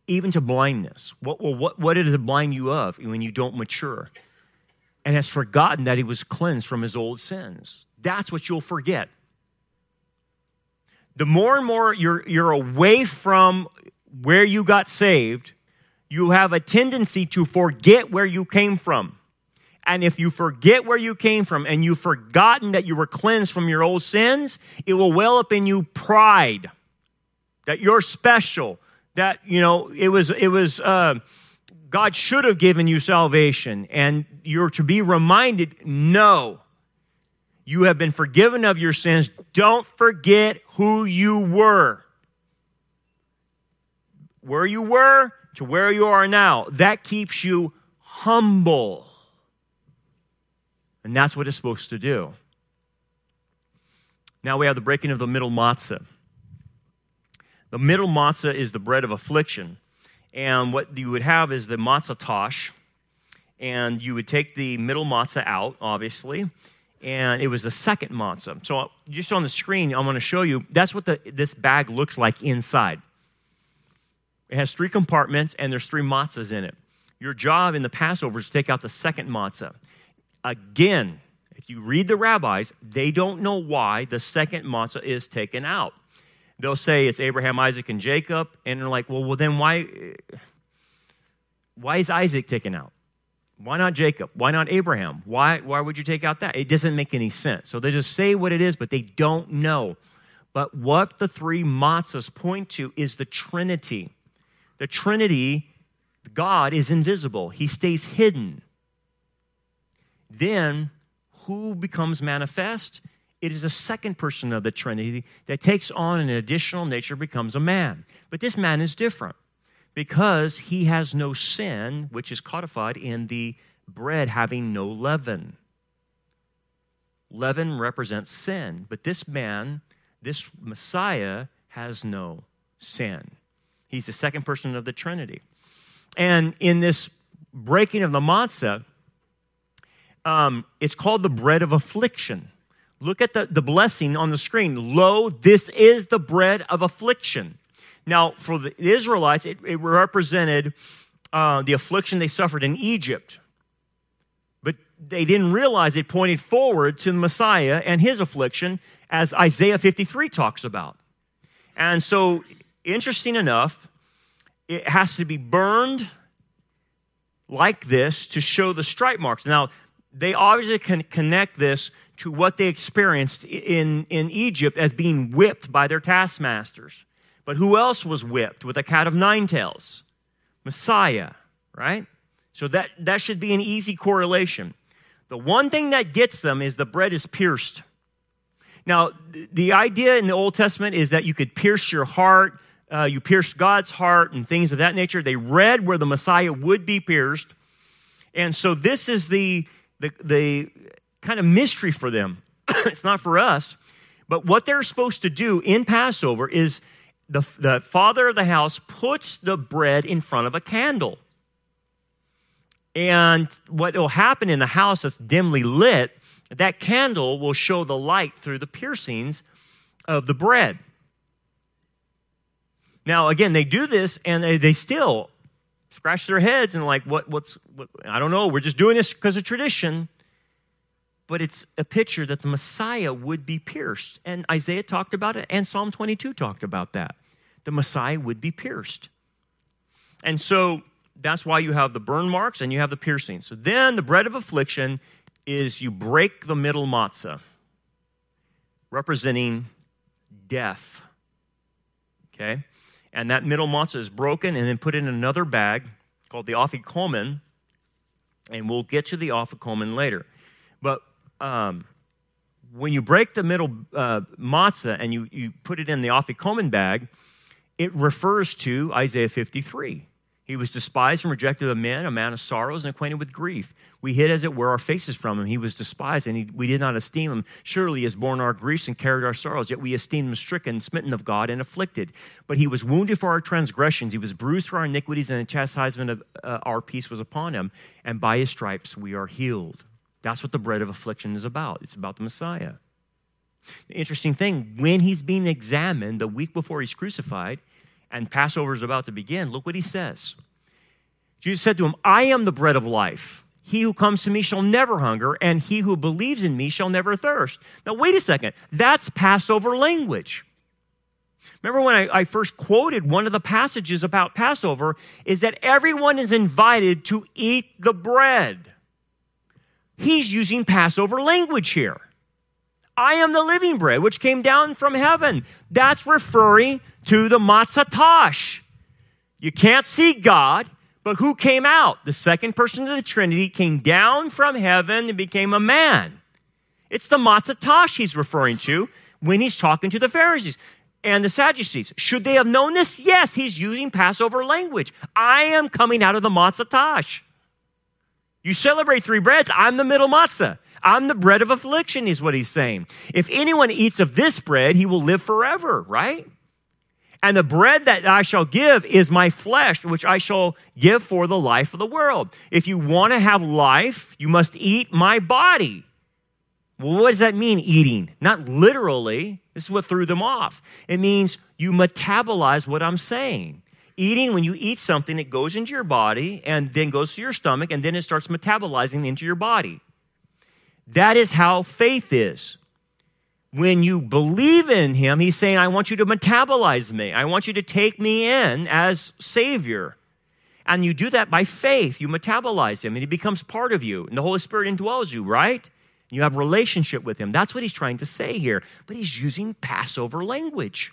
even to blindness. What, well, what, what did it blind you of when you don't mature? And has forgotten that he was cleansed from his old sins. That's what you'll forget. The more and more you're, you're away from where you got saved, you have a tendency to forget where you came from. And if you forget where you came from and you've forgotten that you were cleansed from your old sins, it will well up in you pride that you're special, that, you know, it was, it was, uh, God should have given you salvation. And you're to be reminded no, you have been forgiven of your sins. Don't forget who you were. Where you were, to where you are now, that keeps you humble. And that's what it's supposed to do. Now we have the breaking of the middle matzah. The middle matzah is the bread of affliction. And what you would have is the matzah tosh. And you would take the middle matzah out, obviously. And it was the second matzah. So just on the screen, I'm going to show you that's what the, this bag looks like inside. It has three compartments, and there's three matzahs in it. Your job in the Passover is to take out the second matzah. Again, if you read the rabbis, they don't know why the second matzah is taken out. They'll say it's Abraham, Isaac, and Jacob, and they're like, well, well, then why, why is Isaac taken out? Why not Jacob? Why not Abraham? Why, why would you take out that? It doesn't make any sense. So they just say what it is, but they don't know. But what the three matzahs point to is the Trinity. The Trinity, God is invisible, He stays hidden. Then, who becomes manifest? It is a second person of the Trinity that takes on an additional nature, becomes a man. But this man is different because he has no sin, which is codified in the bread having no leaven. Leaven represents sin, but this man, this Messiah, has no sin. He's the second person of the Trinity. And in this breaking of the matzah, um, it's called the bread of affliction. Look at the, the blessing on the screen. Lo, this is the bread of affliction. Now, for the Israelites, it, it represented uh, the affliction they suffered in Egypt. But they didn't realize it pointed forward to the Messiah and his affliction, as Isaiah 53 talks about. And so, interesting enough, it has to be burned like this to show the stripe marks. Now, they obviously can connect this to what they experienced in, in Egypt as being whipped by their taskmasters. But who else was whipped with a cat of nine tails? Messiah, right? So that, that should be an easy correlation. The one thing that gets them is the bread is pierced. Now, the idea in the Old Testament is that you could pierce your heart, uh, you pierce God's heart, and things of that nature. They read where the Messiah would be pierced. And so this is the, the, the kind of mystery for them. it's not for us. But what they're supposed to do in Passover is the, the father of the house puts the bread in front of a candle. And what will happen in the house that's dimly lit, that candle will show the light through the piercings of the bread. Now, again, they do this and they, they still scratch their heads and like, what, what's, what, I don't know, we're just doing this because of tradition but it's a picture that the Messiah would be pierced. And Isaiah talked about it, and Psalm 22 talked about that. The Messiah would be pierced. And so that's why you have the burn marks and you have the piercing. So then the bread of affliction is you break the middle matzah, representing death. Okay? And that middle matzah is broken and then put in another bag called the afikomen. And we'll get to the afikomen later. But um, when you break the middle uh, matzah and you, you put it in the afikomen bag, it refers to Isaiah 53. He was despised and rejected of men, a man of sorrows and acquainted with grief. We hid, as it were, our faces from him. He was despised, and he, we did not esteem him. Surely he has borne our griefs and carried our sorrows, yet we esteemed him stricken, smitten of God, and afflicted. But he was wounded for our transgressions, he was bruised for our iniquities, and the chastisement of uh, our peace was upon him. And by his stripes we are healed. That's what the bread of affliction is about. It's about the Messiah. The interesting thing, when he's being examined the week before he's crucified and Passover is about to begin, look what he says. Jesus said to him, I am the bread of life. He who comes to me shall never hunger, and he who believes in me shall never thirst. Now, wait a second. That's Passover language. Remember when I, I, first quoted one of the passages about Passover is that everyone is invited to eat the bread. He's using Passover language here. I am the living bread which came down from heaven. That's referring to the Matzatash. You can't see God, but who came out? The second person of the Trinity came down from heaven and became a man. It's the Matzatash he's referring to when he's talking to the Pharisees and the Sadducees. Should they have known this? Yes, he's using Passover language. I am coming out of the matzah tash. You celebrate three breads. I'm the middle matzah. I'm the bread of affliction, is what he's saying. If anyone eats of this bread, he will live forever, right? And the bread that I shall give is my flesh, which I shall give for the life of the world. If you want to have life, you must eat my body. Well, what does that mean, eating? Not literally. This is what threw them off. It means you metabolize what I'm saying. Eating, when you eat something, it goes into your body and then goes to your stomach and then it starts metabolizing into your body. That is how faith is. When you believe in Him, He's saying, I want you to metabolize me. I want you to take me in as Savior. And you do that by faith. You metabolize Him and He becomes part of you. And the Holy Spirit indwells you, right? You have relationship with Him. That's what He's trying to say here. But He's using Passover language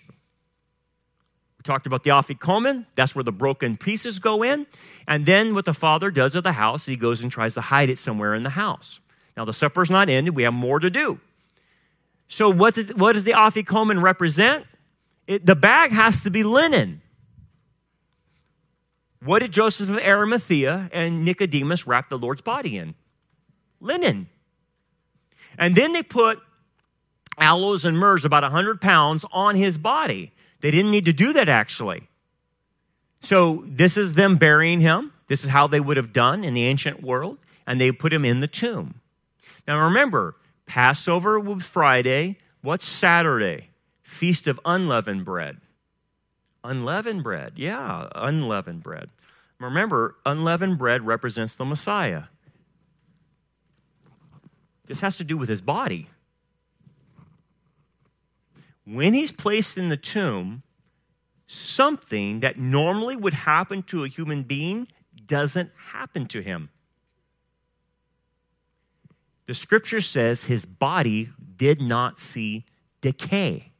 talked about the afikomen. That's where the broken pieces go in. And then what the father does at the house, he goes and tries to hide it somewhere in the house. Now the supper's not ended. We have more to do. So what, did, what does the afikomen represent? It, the bag has to be linen. What did Joseph of Arimathea and Nicodemus wrap the Lord's body in? Linen. And then they put aloes and myrrhs, about 100 pounds, on his body. They didn't need to do that actually. So this is them burying him. This is how they would have done in the ancient world, and they put him in the tomb. Now remember, Passover was Friday. What's Saturday? Feast of unleavened bread. Unleavened bread, yeah, unleavened bread. Remember, unleavened bread represents the Messiah. This has to do with his body when he's placed in the tomb, something that normally would happen to a human being doesn't happen to him. The scripture says his body did not see decay.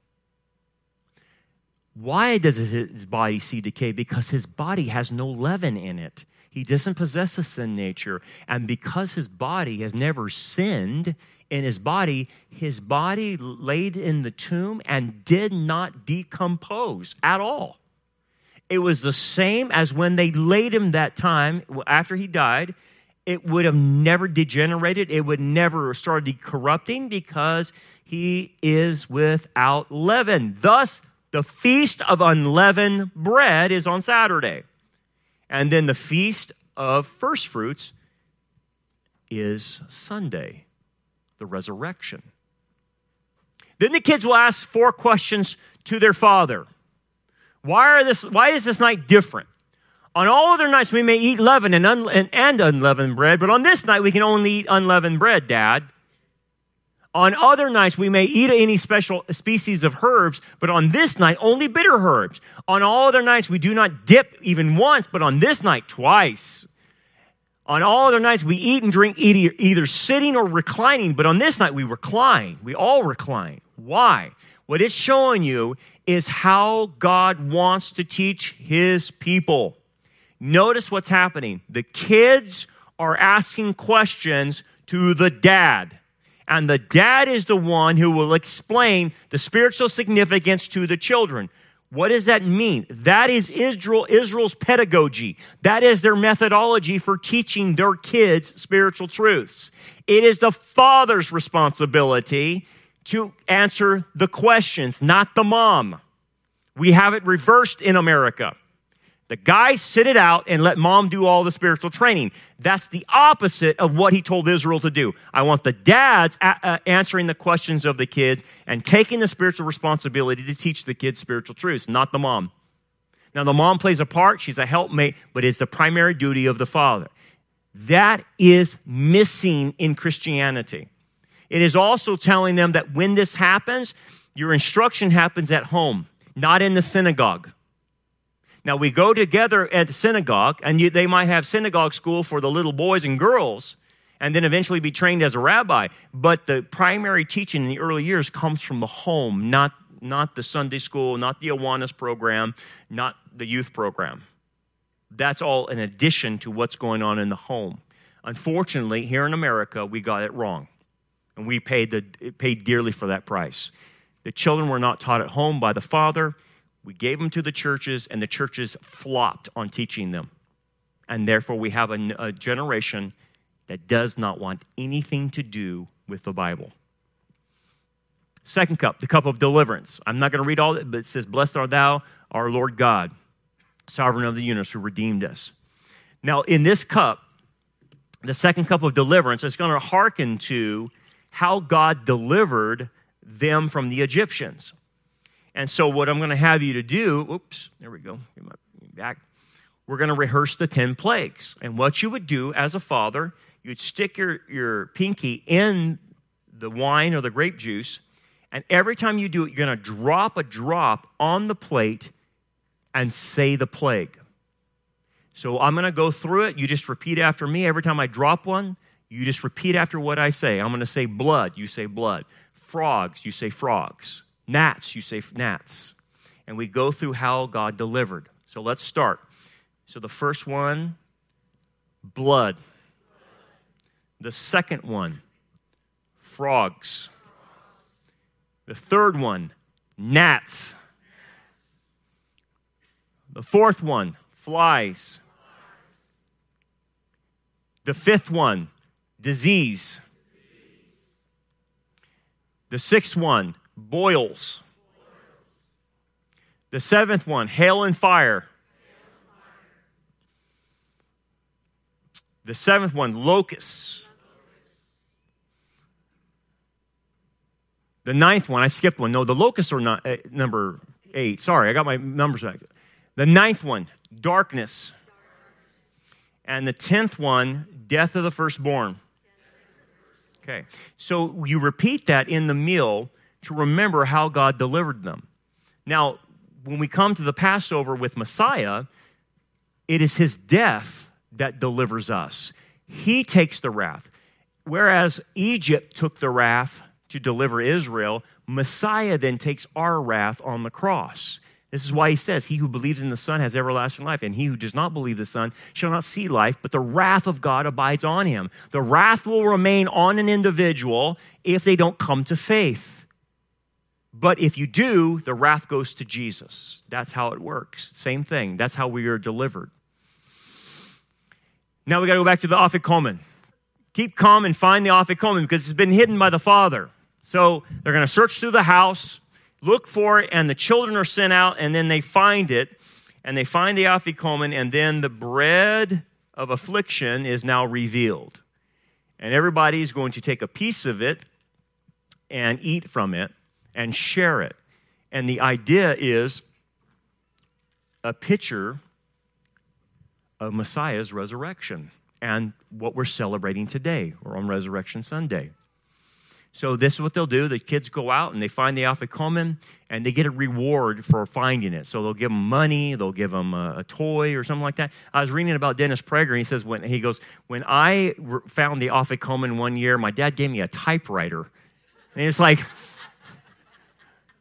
Why does his body see decay? Because his body has no leaven in it. He doesn't possess a sin nature. And because his body has never sinned, in his body, his body laid in the tomb and did not decompose at all. It was the same as when they laid him that time after he died. It would have never degenerated, it would never started corrupting because he is without leaven. Thus, the feast of unleavened bread is on Saturday. And then the feast of first fruits is Sunday the resurrection. Then the kids will ask four questions to their father. Why, are this, why is this night different? On all other nights, we may eat leavened and, un, and, and unleavened bread, but on this night, we can only eat unleavened bread, Dad. On other nights, we may eat any special species of herbs, but on this night, only bitter herbs. On all other nights, we do not dip even once, but on this night, twice. On all other nights, we eat and drink either sitting or reclining, but on this night, we recline. We all recline. Why? What it's showing you is how God wants to teach his people. Notice what's happening. The kids are asking questions to the dad. And the dad is the one who will explain the spiritual significance to the children. What does that mean? That is Israel, Israel's pedagogy. That is their methodology for teaching their kids spiritual truths. It is the father's responsibility to answer the questions, not the mom. We have it reversed in America. The guys sit it out and let mom do all the spiritual training. That's the opposite of what he told Israel to do. I want the dads a- uh, answering the questions of the kids and taking the spiritual responsibility to teach the kids spiritual truths, not the mom. Now, the mom plays a part, she's a helpmate, but it's the primary duty of the father. That is missing in Christianity. It is also telling them that when this happens, your instruction happens at home, not in the synagogue. Now, we go together at the synagogue, and you, they might have synagogue school for the little boys and girls, and then eventually be trained as a rabbi. But the primary teaching in the early years comes from the home, not, not the Sunday school, not the Awanas program, not the youth program. That's all in addition to what's going on in the home. Unfortunately, here in America, we got it wrong, and we paid, the, paid dearly for that price. The children were not taught at home by the father we gave them to the churches, and the churches flopped on teaching them. And therefore, we have a, a generation that does not want anything to do with the Bible. Second cup, the cup of deliverance. I'm not going to read all it, but it says, Blessed art thou, our Lord God, sovereign of the universe, who redeemed us. Now, in this cup, the second cup of deliverance is going to hearken to how God delivered them from the Egyptians. And so, what I'm going to have you to do, oops, there we go, back. We're going to rehearse the 10 plagues. And what you would do as a father, you'd stick your, your pinky in the wine or the grape juice, and every time you do it, you're going to drop a drop on the plate and say the plague. So I'm going to go through it. You just repeat after me. Every time I drop one, you just repeat after what I say. I'm going to say blood, you say blood. Frogs, you say frogs. Gnats, you say gnats. And we go through how God delivered. So let's start. So the first one, blood. The second one, frogs. The third one, gnats. The fourth one, flies. The fifth one, disease. The sixth one, boils. The seventh one, hail and fire. The seventh one, locusts. The ninth one, I skipped one. No, the locusts are not uh, number eight. Sorry, I got my numbers back. The ninth one, darkness. And the tenth one, death of the firstborn. Okay, so you repeat that in the meal to remember how God delivered them. Now, when we come to the Passover with Messiah, it is his death that delivers us. He takes the wrath. Whereas Egypt took the wrath to deliver Israel, Messiah then takes our wrath on the cross. This is why he says, He who believes in the Son has everlasting life, and he who does not believe the Son shall not see life, but the wrath of God abides on him. The wrath will remain on an individual if they don't come to faith. But if you do, the wrath goes to Jesus. That's how it works. Same thing. That's how we are delivered. Now we got to go back to the Afikomen. Keep calm and find the Afikomen because it's been hidden by the Father. So they're going to search through the house, look for it, and the children are sent out, and then they find it, and they find the Afikomen, and then the bread of affliction is now revealed. And everybody is going to take a piece of it and eat from it and share it. And the idea is a picture of Messiah's resurrection and what we're celebrating today or on Resurrection Sunday. So this is what they'll do. The kids go out and they find the Afikomen and they get a reward for finding it. So they'll give them money, they'll give them a, a, toy or something like that. I was reading about Dennis Prager and he says when he goes, when I found the Afikomen one year, my dad gave me a typewriter. And it's like,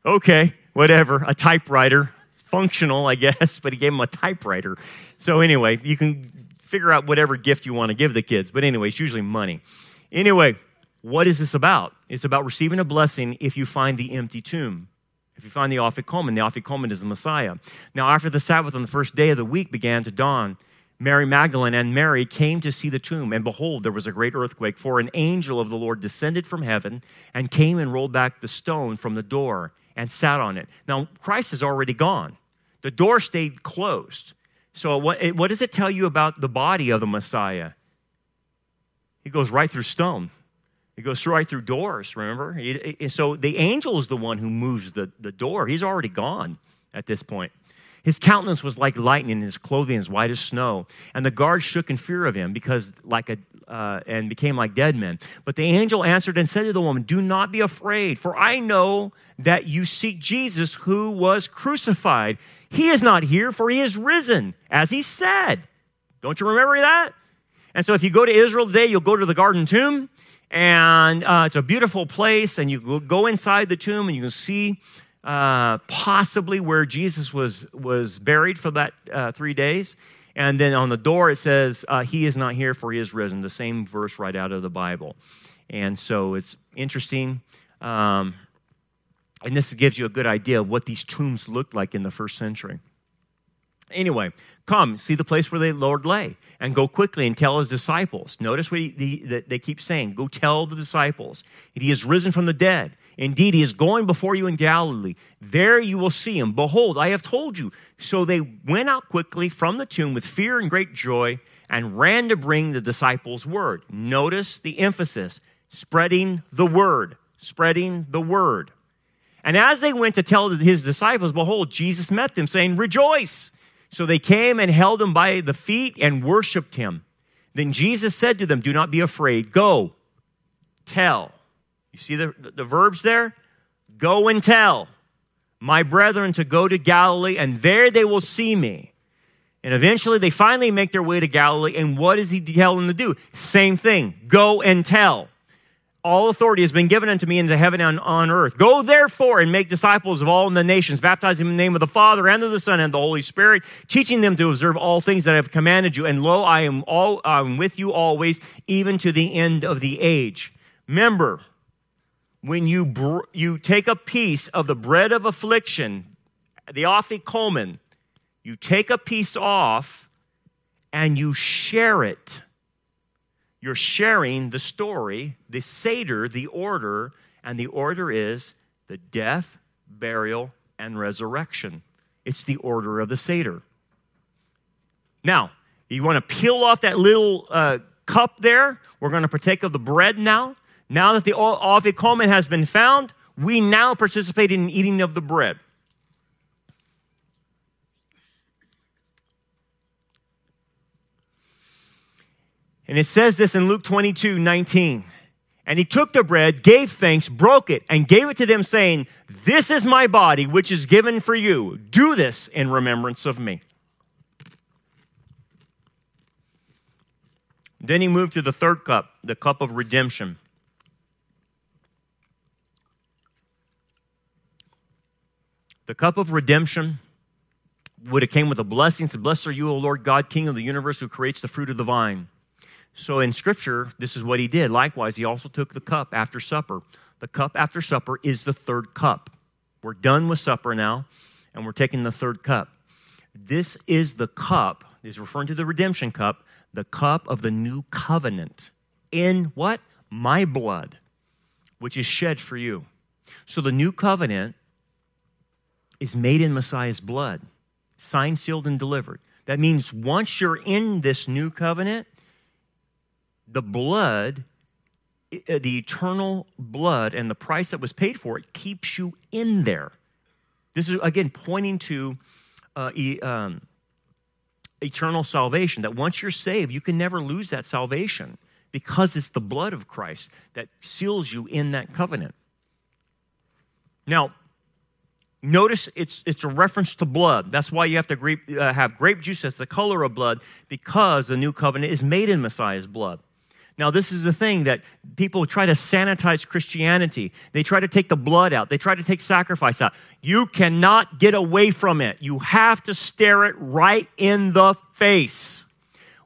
okay, whatever, a typewriter, functional, I guess, but he gave him a typewriter. So anyway, you can figure out whatever gift you want to give the kids. But anyway, it's usually money. Anyway, what is this about? It's about receiving a blessing if you find the empty tomb. If you find the Afikomen, the Afikomen is the Messiah. Now, after the Sabbath on the first day of the week began to dawn, Mary Magdalene and Mary came to see the tomb, and behold, there was a great earthquake, for an angel of the Lord descended from heaven and came and rolled back the stone from the door and sat on it. Now, Christ is already gone. The door stayed closed. So, what, what does it tell you about the body of the Messiah? He goes right through stone. He goes right through doors, remember? So the angel is the one who moves the, the door. He's already gone at this point. His countenance was like lightning, and his clothing as white as snow. And the guards shook in fear of him because, like a, uh, and became like dead men. But the angel answered and said to the woman, "Do not be afraid, for I know that you seek Jesus, who was crucified. He is not here, for he is risen, as he said." Don't you remember that? And so, if you go to Israel today, you'll go to the garden tomb, and uh, it's a beautiful place. And you go inside the tomb, and you can see uh, possibly where Jesus was, was buried for that uh, three days. And then on the door it says, uh, He is not here, for He is risen. The same verse right out of the Bible. And so it's interesting. Um, and this gives you a good idea of what these tombs looked like in the first century. Anyway, come, see the place where the Lord lay, and go quickly and tell his disciples. Notice what he, the, they keep saying go tell the disciples. He is risen from the dead. Indeed, he is going before you in Galilee. There you will see him. Behold, I have told you. So they went out quickly from the tomb with fear and great joy and ran to bring the disciples word. Notice the emphasis Spreading the word, spreading the word. And as they went to tell his disciples, behold, Jesus met them, saying, Rejoice. So they came and held him by the feet and worshiped him. Then Jesus said to them, Do not be afraid. Go, tell. You see the, the verbs there? Go and tell my brethren to go to Galilee, and there they will see me. And eventually they finally make their way to Galilee. And what does he tell them to do? Same thing go and tell. All authority has been given unto me in the heaven and on earth. Go therefore and make disciples of all the nations, baptizing in the name of the Father and of the Son and the Holy Spirit, teaching them to observe all things that I have commanded you. And lo, I am all I'm with you always, even to the end of the age. Remember, when you br- you take a piece of the bread of affliction, the afikomen, you take a piece off and you share it you're sharing the story, the Seder, the order, and the order is the death, burial, and resurrection. It's the order of the Seder. Now, you want to peel off that little uh, cup there. We're going to partake of the bread now. Now that the afikomen has been found, we now participate in eating of the bread. And it says this in Luke 22 19. And he took the bread, gave thanks, broke it, and gave it to them, saying, This is my body, which is given for you. Do this in remembrance of me. Then he moved to the third cup, the cup of redemption. The cup of redemption would have came with a blessing. Said, Blessed are you, O Lord God, King of the universe, who creates the fruit of the vine. So in Scripture, this is what he did. Likewise, he also took the cup after supper. The cup after supper is the third cup. We're done with supper now, and we're taking the third cup. This is the cup, is referring to the redemption cup, the cup of the new covenant. In what? My blood, which is shed for you. So the new covenant is made in Messiah's blood, signed, sealed, and delivered. That means once you're in this new covenant, the blood, uh, the eternal blood, and the price that was paid for it keeps you in there. This is, again, pointing to uh, e, um, eternal salvation, that once you're saved, you can never lose that salvation because it's the blood of Christ that seals you in that covenant. Now, notice it's, it's a reference to blood. That's why you have to grape, uh, have grape juice that's the color of blood because the new covenant is made in Messiah's blood. Now, this is the thing that people try to sanitize Christianity. They try to take the blood out, they try to take sacrifice out. You cannot get away from it. You have to stare it right in the face.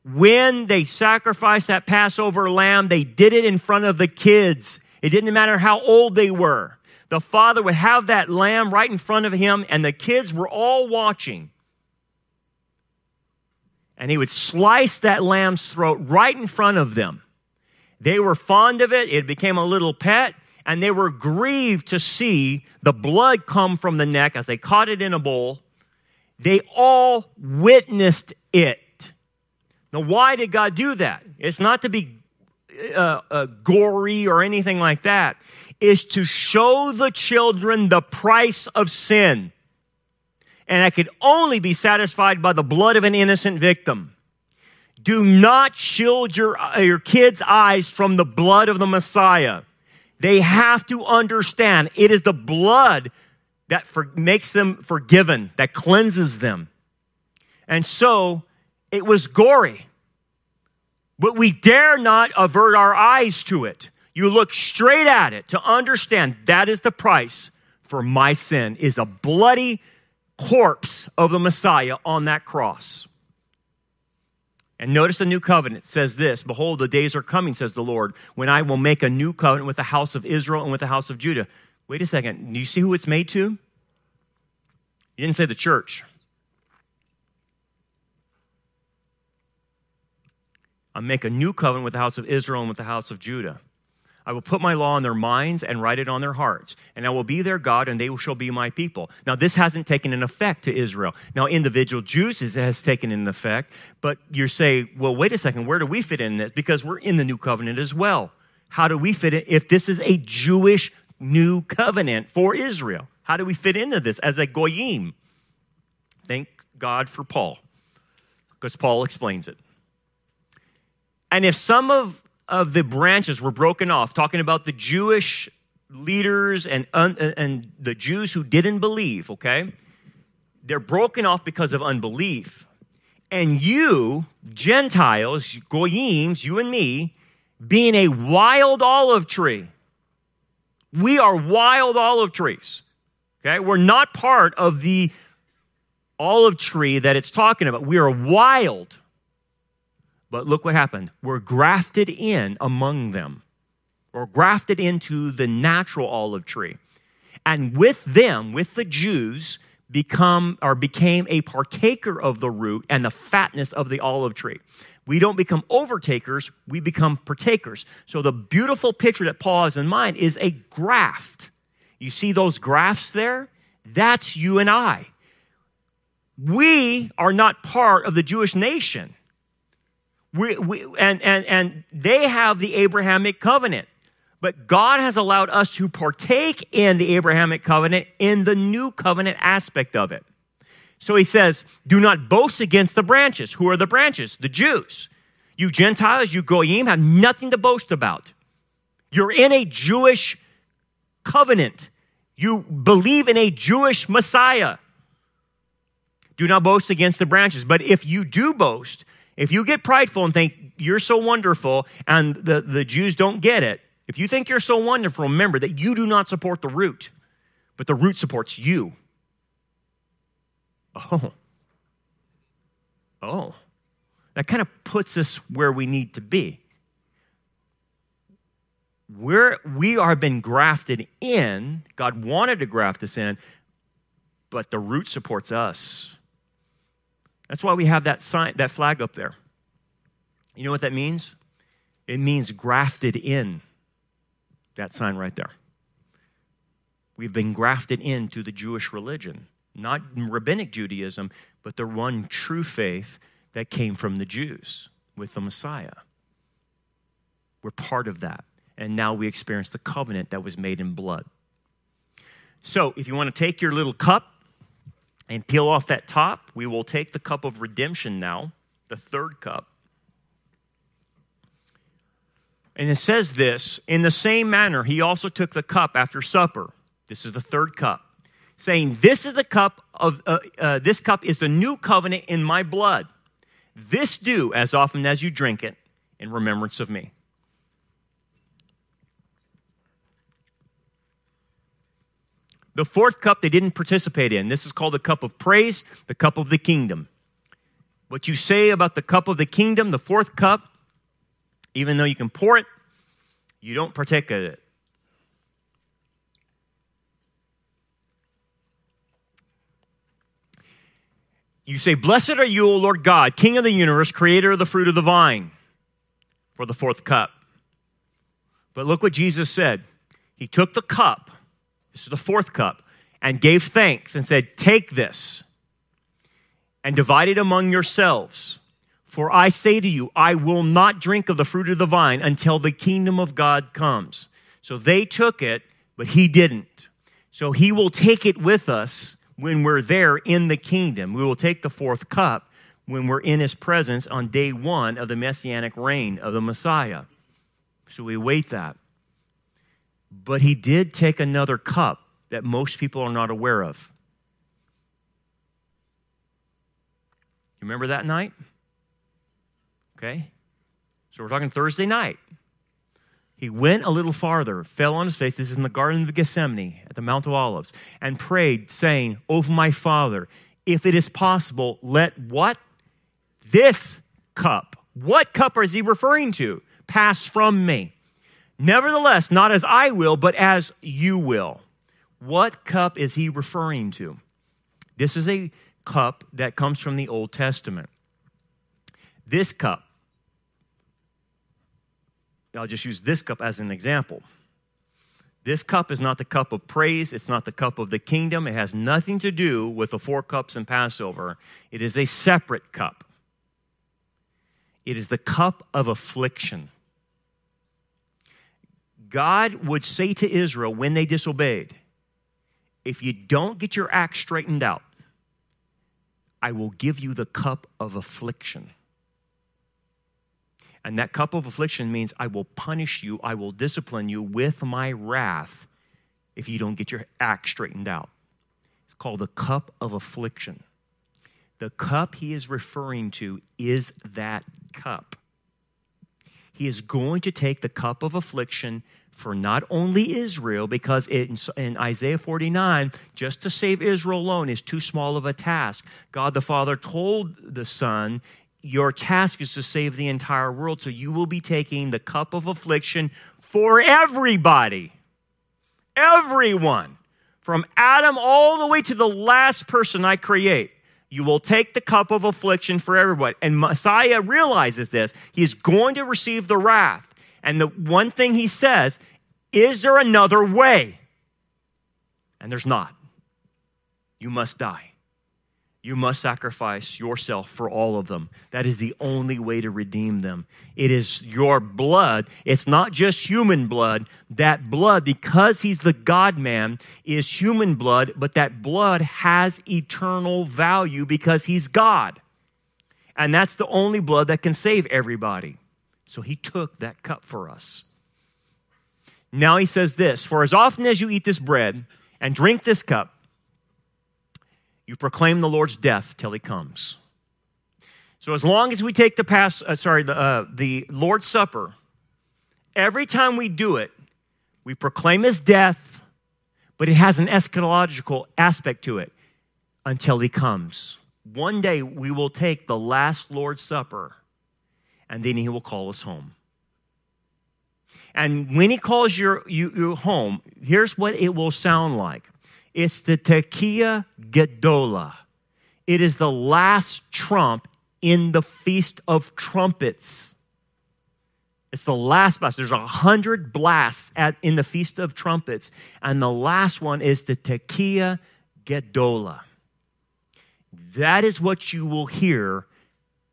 When they sacrificed that Passover lamb, they did it in front of the kids. It didn't matter how old they were. The father would have that lamb right in front of him, and the kids were all watching and he would slice that lamb's throat right in front of them. They were fond of it. It became a little pet, and they were grieved to see the blood come from the neck as they caught it in a bowl. They all witnessed it. Now, why did God do that? It's not to be uh, uh, gory or anything like that. Is to show the children the price of sin. And that could only be satisfied by the blood of an innocent victim. Do not shield your, uh, your kids' eyes from the blood of the Messiah. They have to understand it is the blood that for, makes them forgiven, that cleanses them. And so it was gory. But we dare not avert our eyes to it. You look straight at it to understand that is the price for my sin is a bloody corpse of the Messiah on that cross. And notice the new covenant says this Behold, the days are coming, says the Lord, when I will make a new covenant with the house of Israel and with the house of Judah. Wait a second. Do you see who it's made to? He didn't say the church. I'll make a new covenant with the house of Israel and with the house of Judah. I will put my law in their minds and write it on their hearts. And I will be their God, and they shall be my people. Now, this hasn't taken an effect to Israel. Now, individual Jews has taken an effect, but you're saying, well, wait a second, where do we fit in this? Because we're in the new covenant as well. How do we fit in if this is a Jewish new covenant for Israel? How do we fit into this as a goyim? Thank God for Paul, because Paul explains it. And if some of, of the branches were broken off, talking about the Jewish leaders and, un, and the Jews who didn't believe, okay? They're broken off because of unbelief. And you, Gentiles, Goyims, you and me, being a wild olive tree, we are wild olive trees. Okay? We're not part of the olive tree that it's talking about. We are wild. But look what happened. We're grafted in among them, or grafted into the natural olive tree. And with them, with the Jews, become or became a partaker of the root and the fatness of the olive tree. We don't become overtakers, we become partakers. So the beautiful picture that Paul has in mind is a graft. You see those grafts there? That's you and I. We are not part of the Jewish nation. We, we, and, and, and they have the Abrahamic covenant. But God has allowed us to partake in the Abrahamic covenant in the new covenant aspect of it. So he says, Do not boast against the branches. Who are the branches? The Jews. You Gentiles, you Goyim, have nothing to boast about. You're in a Jewish covenant. You believe in a Jewish Messiah. Do not boast against the branches. But if you do boast, if you get prideful and think you're so wonderful and the, the Jews don't get it, if you think you're so wonderful, remember that you do not support the root, but the root supports you. Oh. Oh. That kind of puts us where we need to be. We're, we are been grafted in. God wanted to graft us in, but the root supports us. That's why we have that sign, that flag up there. You know what that means? It means grafted in. That sign right there. We've been grafted into the Jewish religion, not rabbinic Judaism, but the one true faith that came from the Jews with the Messiah. We're part of that. And now we experience the covenant that was made in blood. So, if you want to take your little cup and peel off that top, we will take the cup of redemption now, the third cup. And it says this in the same manner, he also took the cup after supper. This is the third cup, saying, This is the cup of, uh, uh, this cup is the new covenant in my blood. This do as often as you drink it in remembrance of me. The fourth cup they didn't participate in. This is called the cup of praise, the cup of the kingdom. What you say about the cup of the kingdom, the fourth cup, even though you can pour it, you don't partake of it. You say, Blessed are you, O Lord God, King of the universe, creator of the fruit of the vine, for the fourth cup. But look what Jesus said. He took the cup, the fourth cup, and gave thanks and said, Take this and divide it among yourselves. For I say to you, I will not drink of the fruit of the vine until the kingdom of God comes. So they took it, but he didn't. So he will take it with us when we're there in the kingdom. We will take the fourth cup when we're in his presence on day one of the messianic reign of the Messiah. So we wait that. But he did take another cup that most people are not aware of. You remember that night? Okay? So we're talking Thursday night. He went a little farther, fell on his face. This is in the Garden of Gethsemane at the Mount of Olives, and prayed, saying, Oh, my Father, if it is possible, let what? This cup. What cup is he referring to? Pass from me. Nevertheless, not as I will, but as you will. What cup is he referring to? This is a cup that comes from the Old Testament. This cup I'll just use this cup as an example. This cup is not the cup of praise. It's not the cup of the kingdom. It has nothing to do with the four cups in Passover. It is a separate cup. It is the cup of affliction. God would say to Israel when they disobeyed, if you don't get your act straightened out, I will give you the cup of affliction. And that cup of affliction means I will punish you, I will discipline you with my wrath if you don't get your act straightened out. It's called the cup of affliction. The cup he is referring to is that cup. He is going to take the cup of affliction for not only Israel, because in, Isaiah 49, just to save Israel alone is too small of a task. God the Father told the Son, Your task is to save the entire world, so you will be taking the cup of affliction for everybody. Everyone. From Adam all the way to the last person I create. You will take the cup of affliction for everyone. And Messiah realizes this. He's going to receive the wrath. And the one thing he says, is there another way? And there's not. You must die. You must sacrifice yourself for all of them. That is the only way to redeem them. It is your blood. It's not just human blood. That blood, because he's the God man, is human blood, but that blood has eternal value because he's God. And that's the only blood that can save everybody. So he took that cup for us. Now he says this For as often as you eat this bread and drink this cup, you proclaim the Lord's death till he comes. So as long as we take the pass, uh, sorry, the, uh, the Lord's Supper, every time we do it, we proclaim his death, but it has an eschatological aspect to it until he comes. One day we will take the last Lord's Supper, and then he will call us home. And when he calls your, you, you home, here's what it will sound like it's the Tekiah Gedola. It is the last trump in the Feast of Trumpets. It's the last blast. There's a hundred blasts at, in the Feast of Trumpets, and the last one is the Tekiah Gedola. That is what you will hear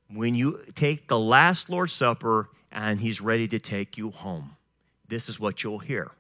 when you take the last Lord's Supper and He's ready to take you home. This is what you'll hear.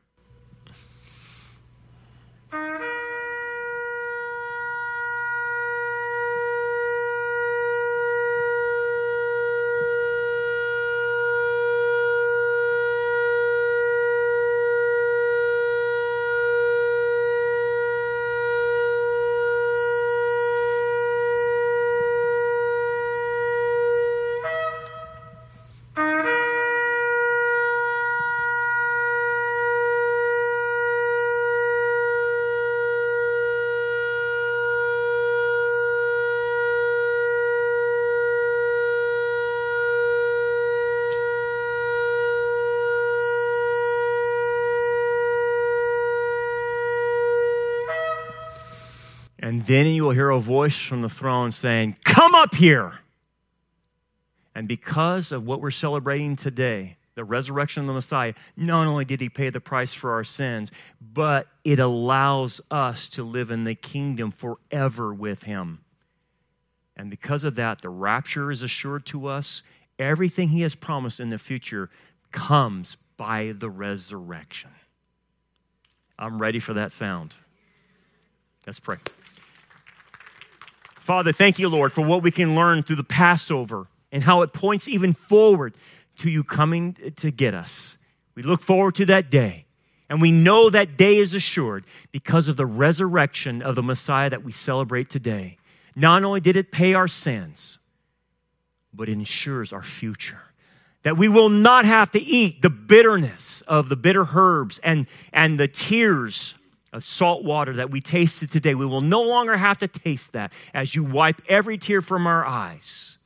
And then you will hear a voice from the throne saying, Come up here. And because of what we're celebrating today, the resurrection of the Messiah, not only did he pay the price for our sins, but it allows us to live in the kingdom forever with him. And because of that, the rapture is assured to us. Everything he has promised in the future comes by the resurrection. I'm ready for that sound. Let's pray. Father, thank you, Lord, for what we can learn through the Passover and how it points even forward to you coming to get us. We look forward to that day. And we know that day is assured because of the resurrection of the Messiah that we celebrate today. Not only did it pay our sins, but it ensures our future. That we will not have to eat the bitterness of the bitter herbs and, and the tears salt water that we tasted today. We will no longer have to taste that as you wipe every tear from our eyes.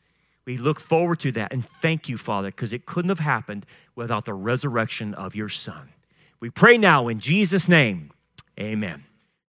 We look forward to that and thank you, Father, because it couldn't have happened without the resurrection of your Son. We pray now in Jesus' name. Amen.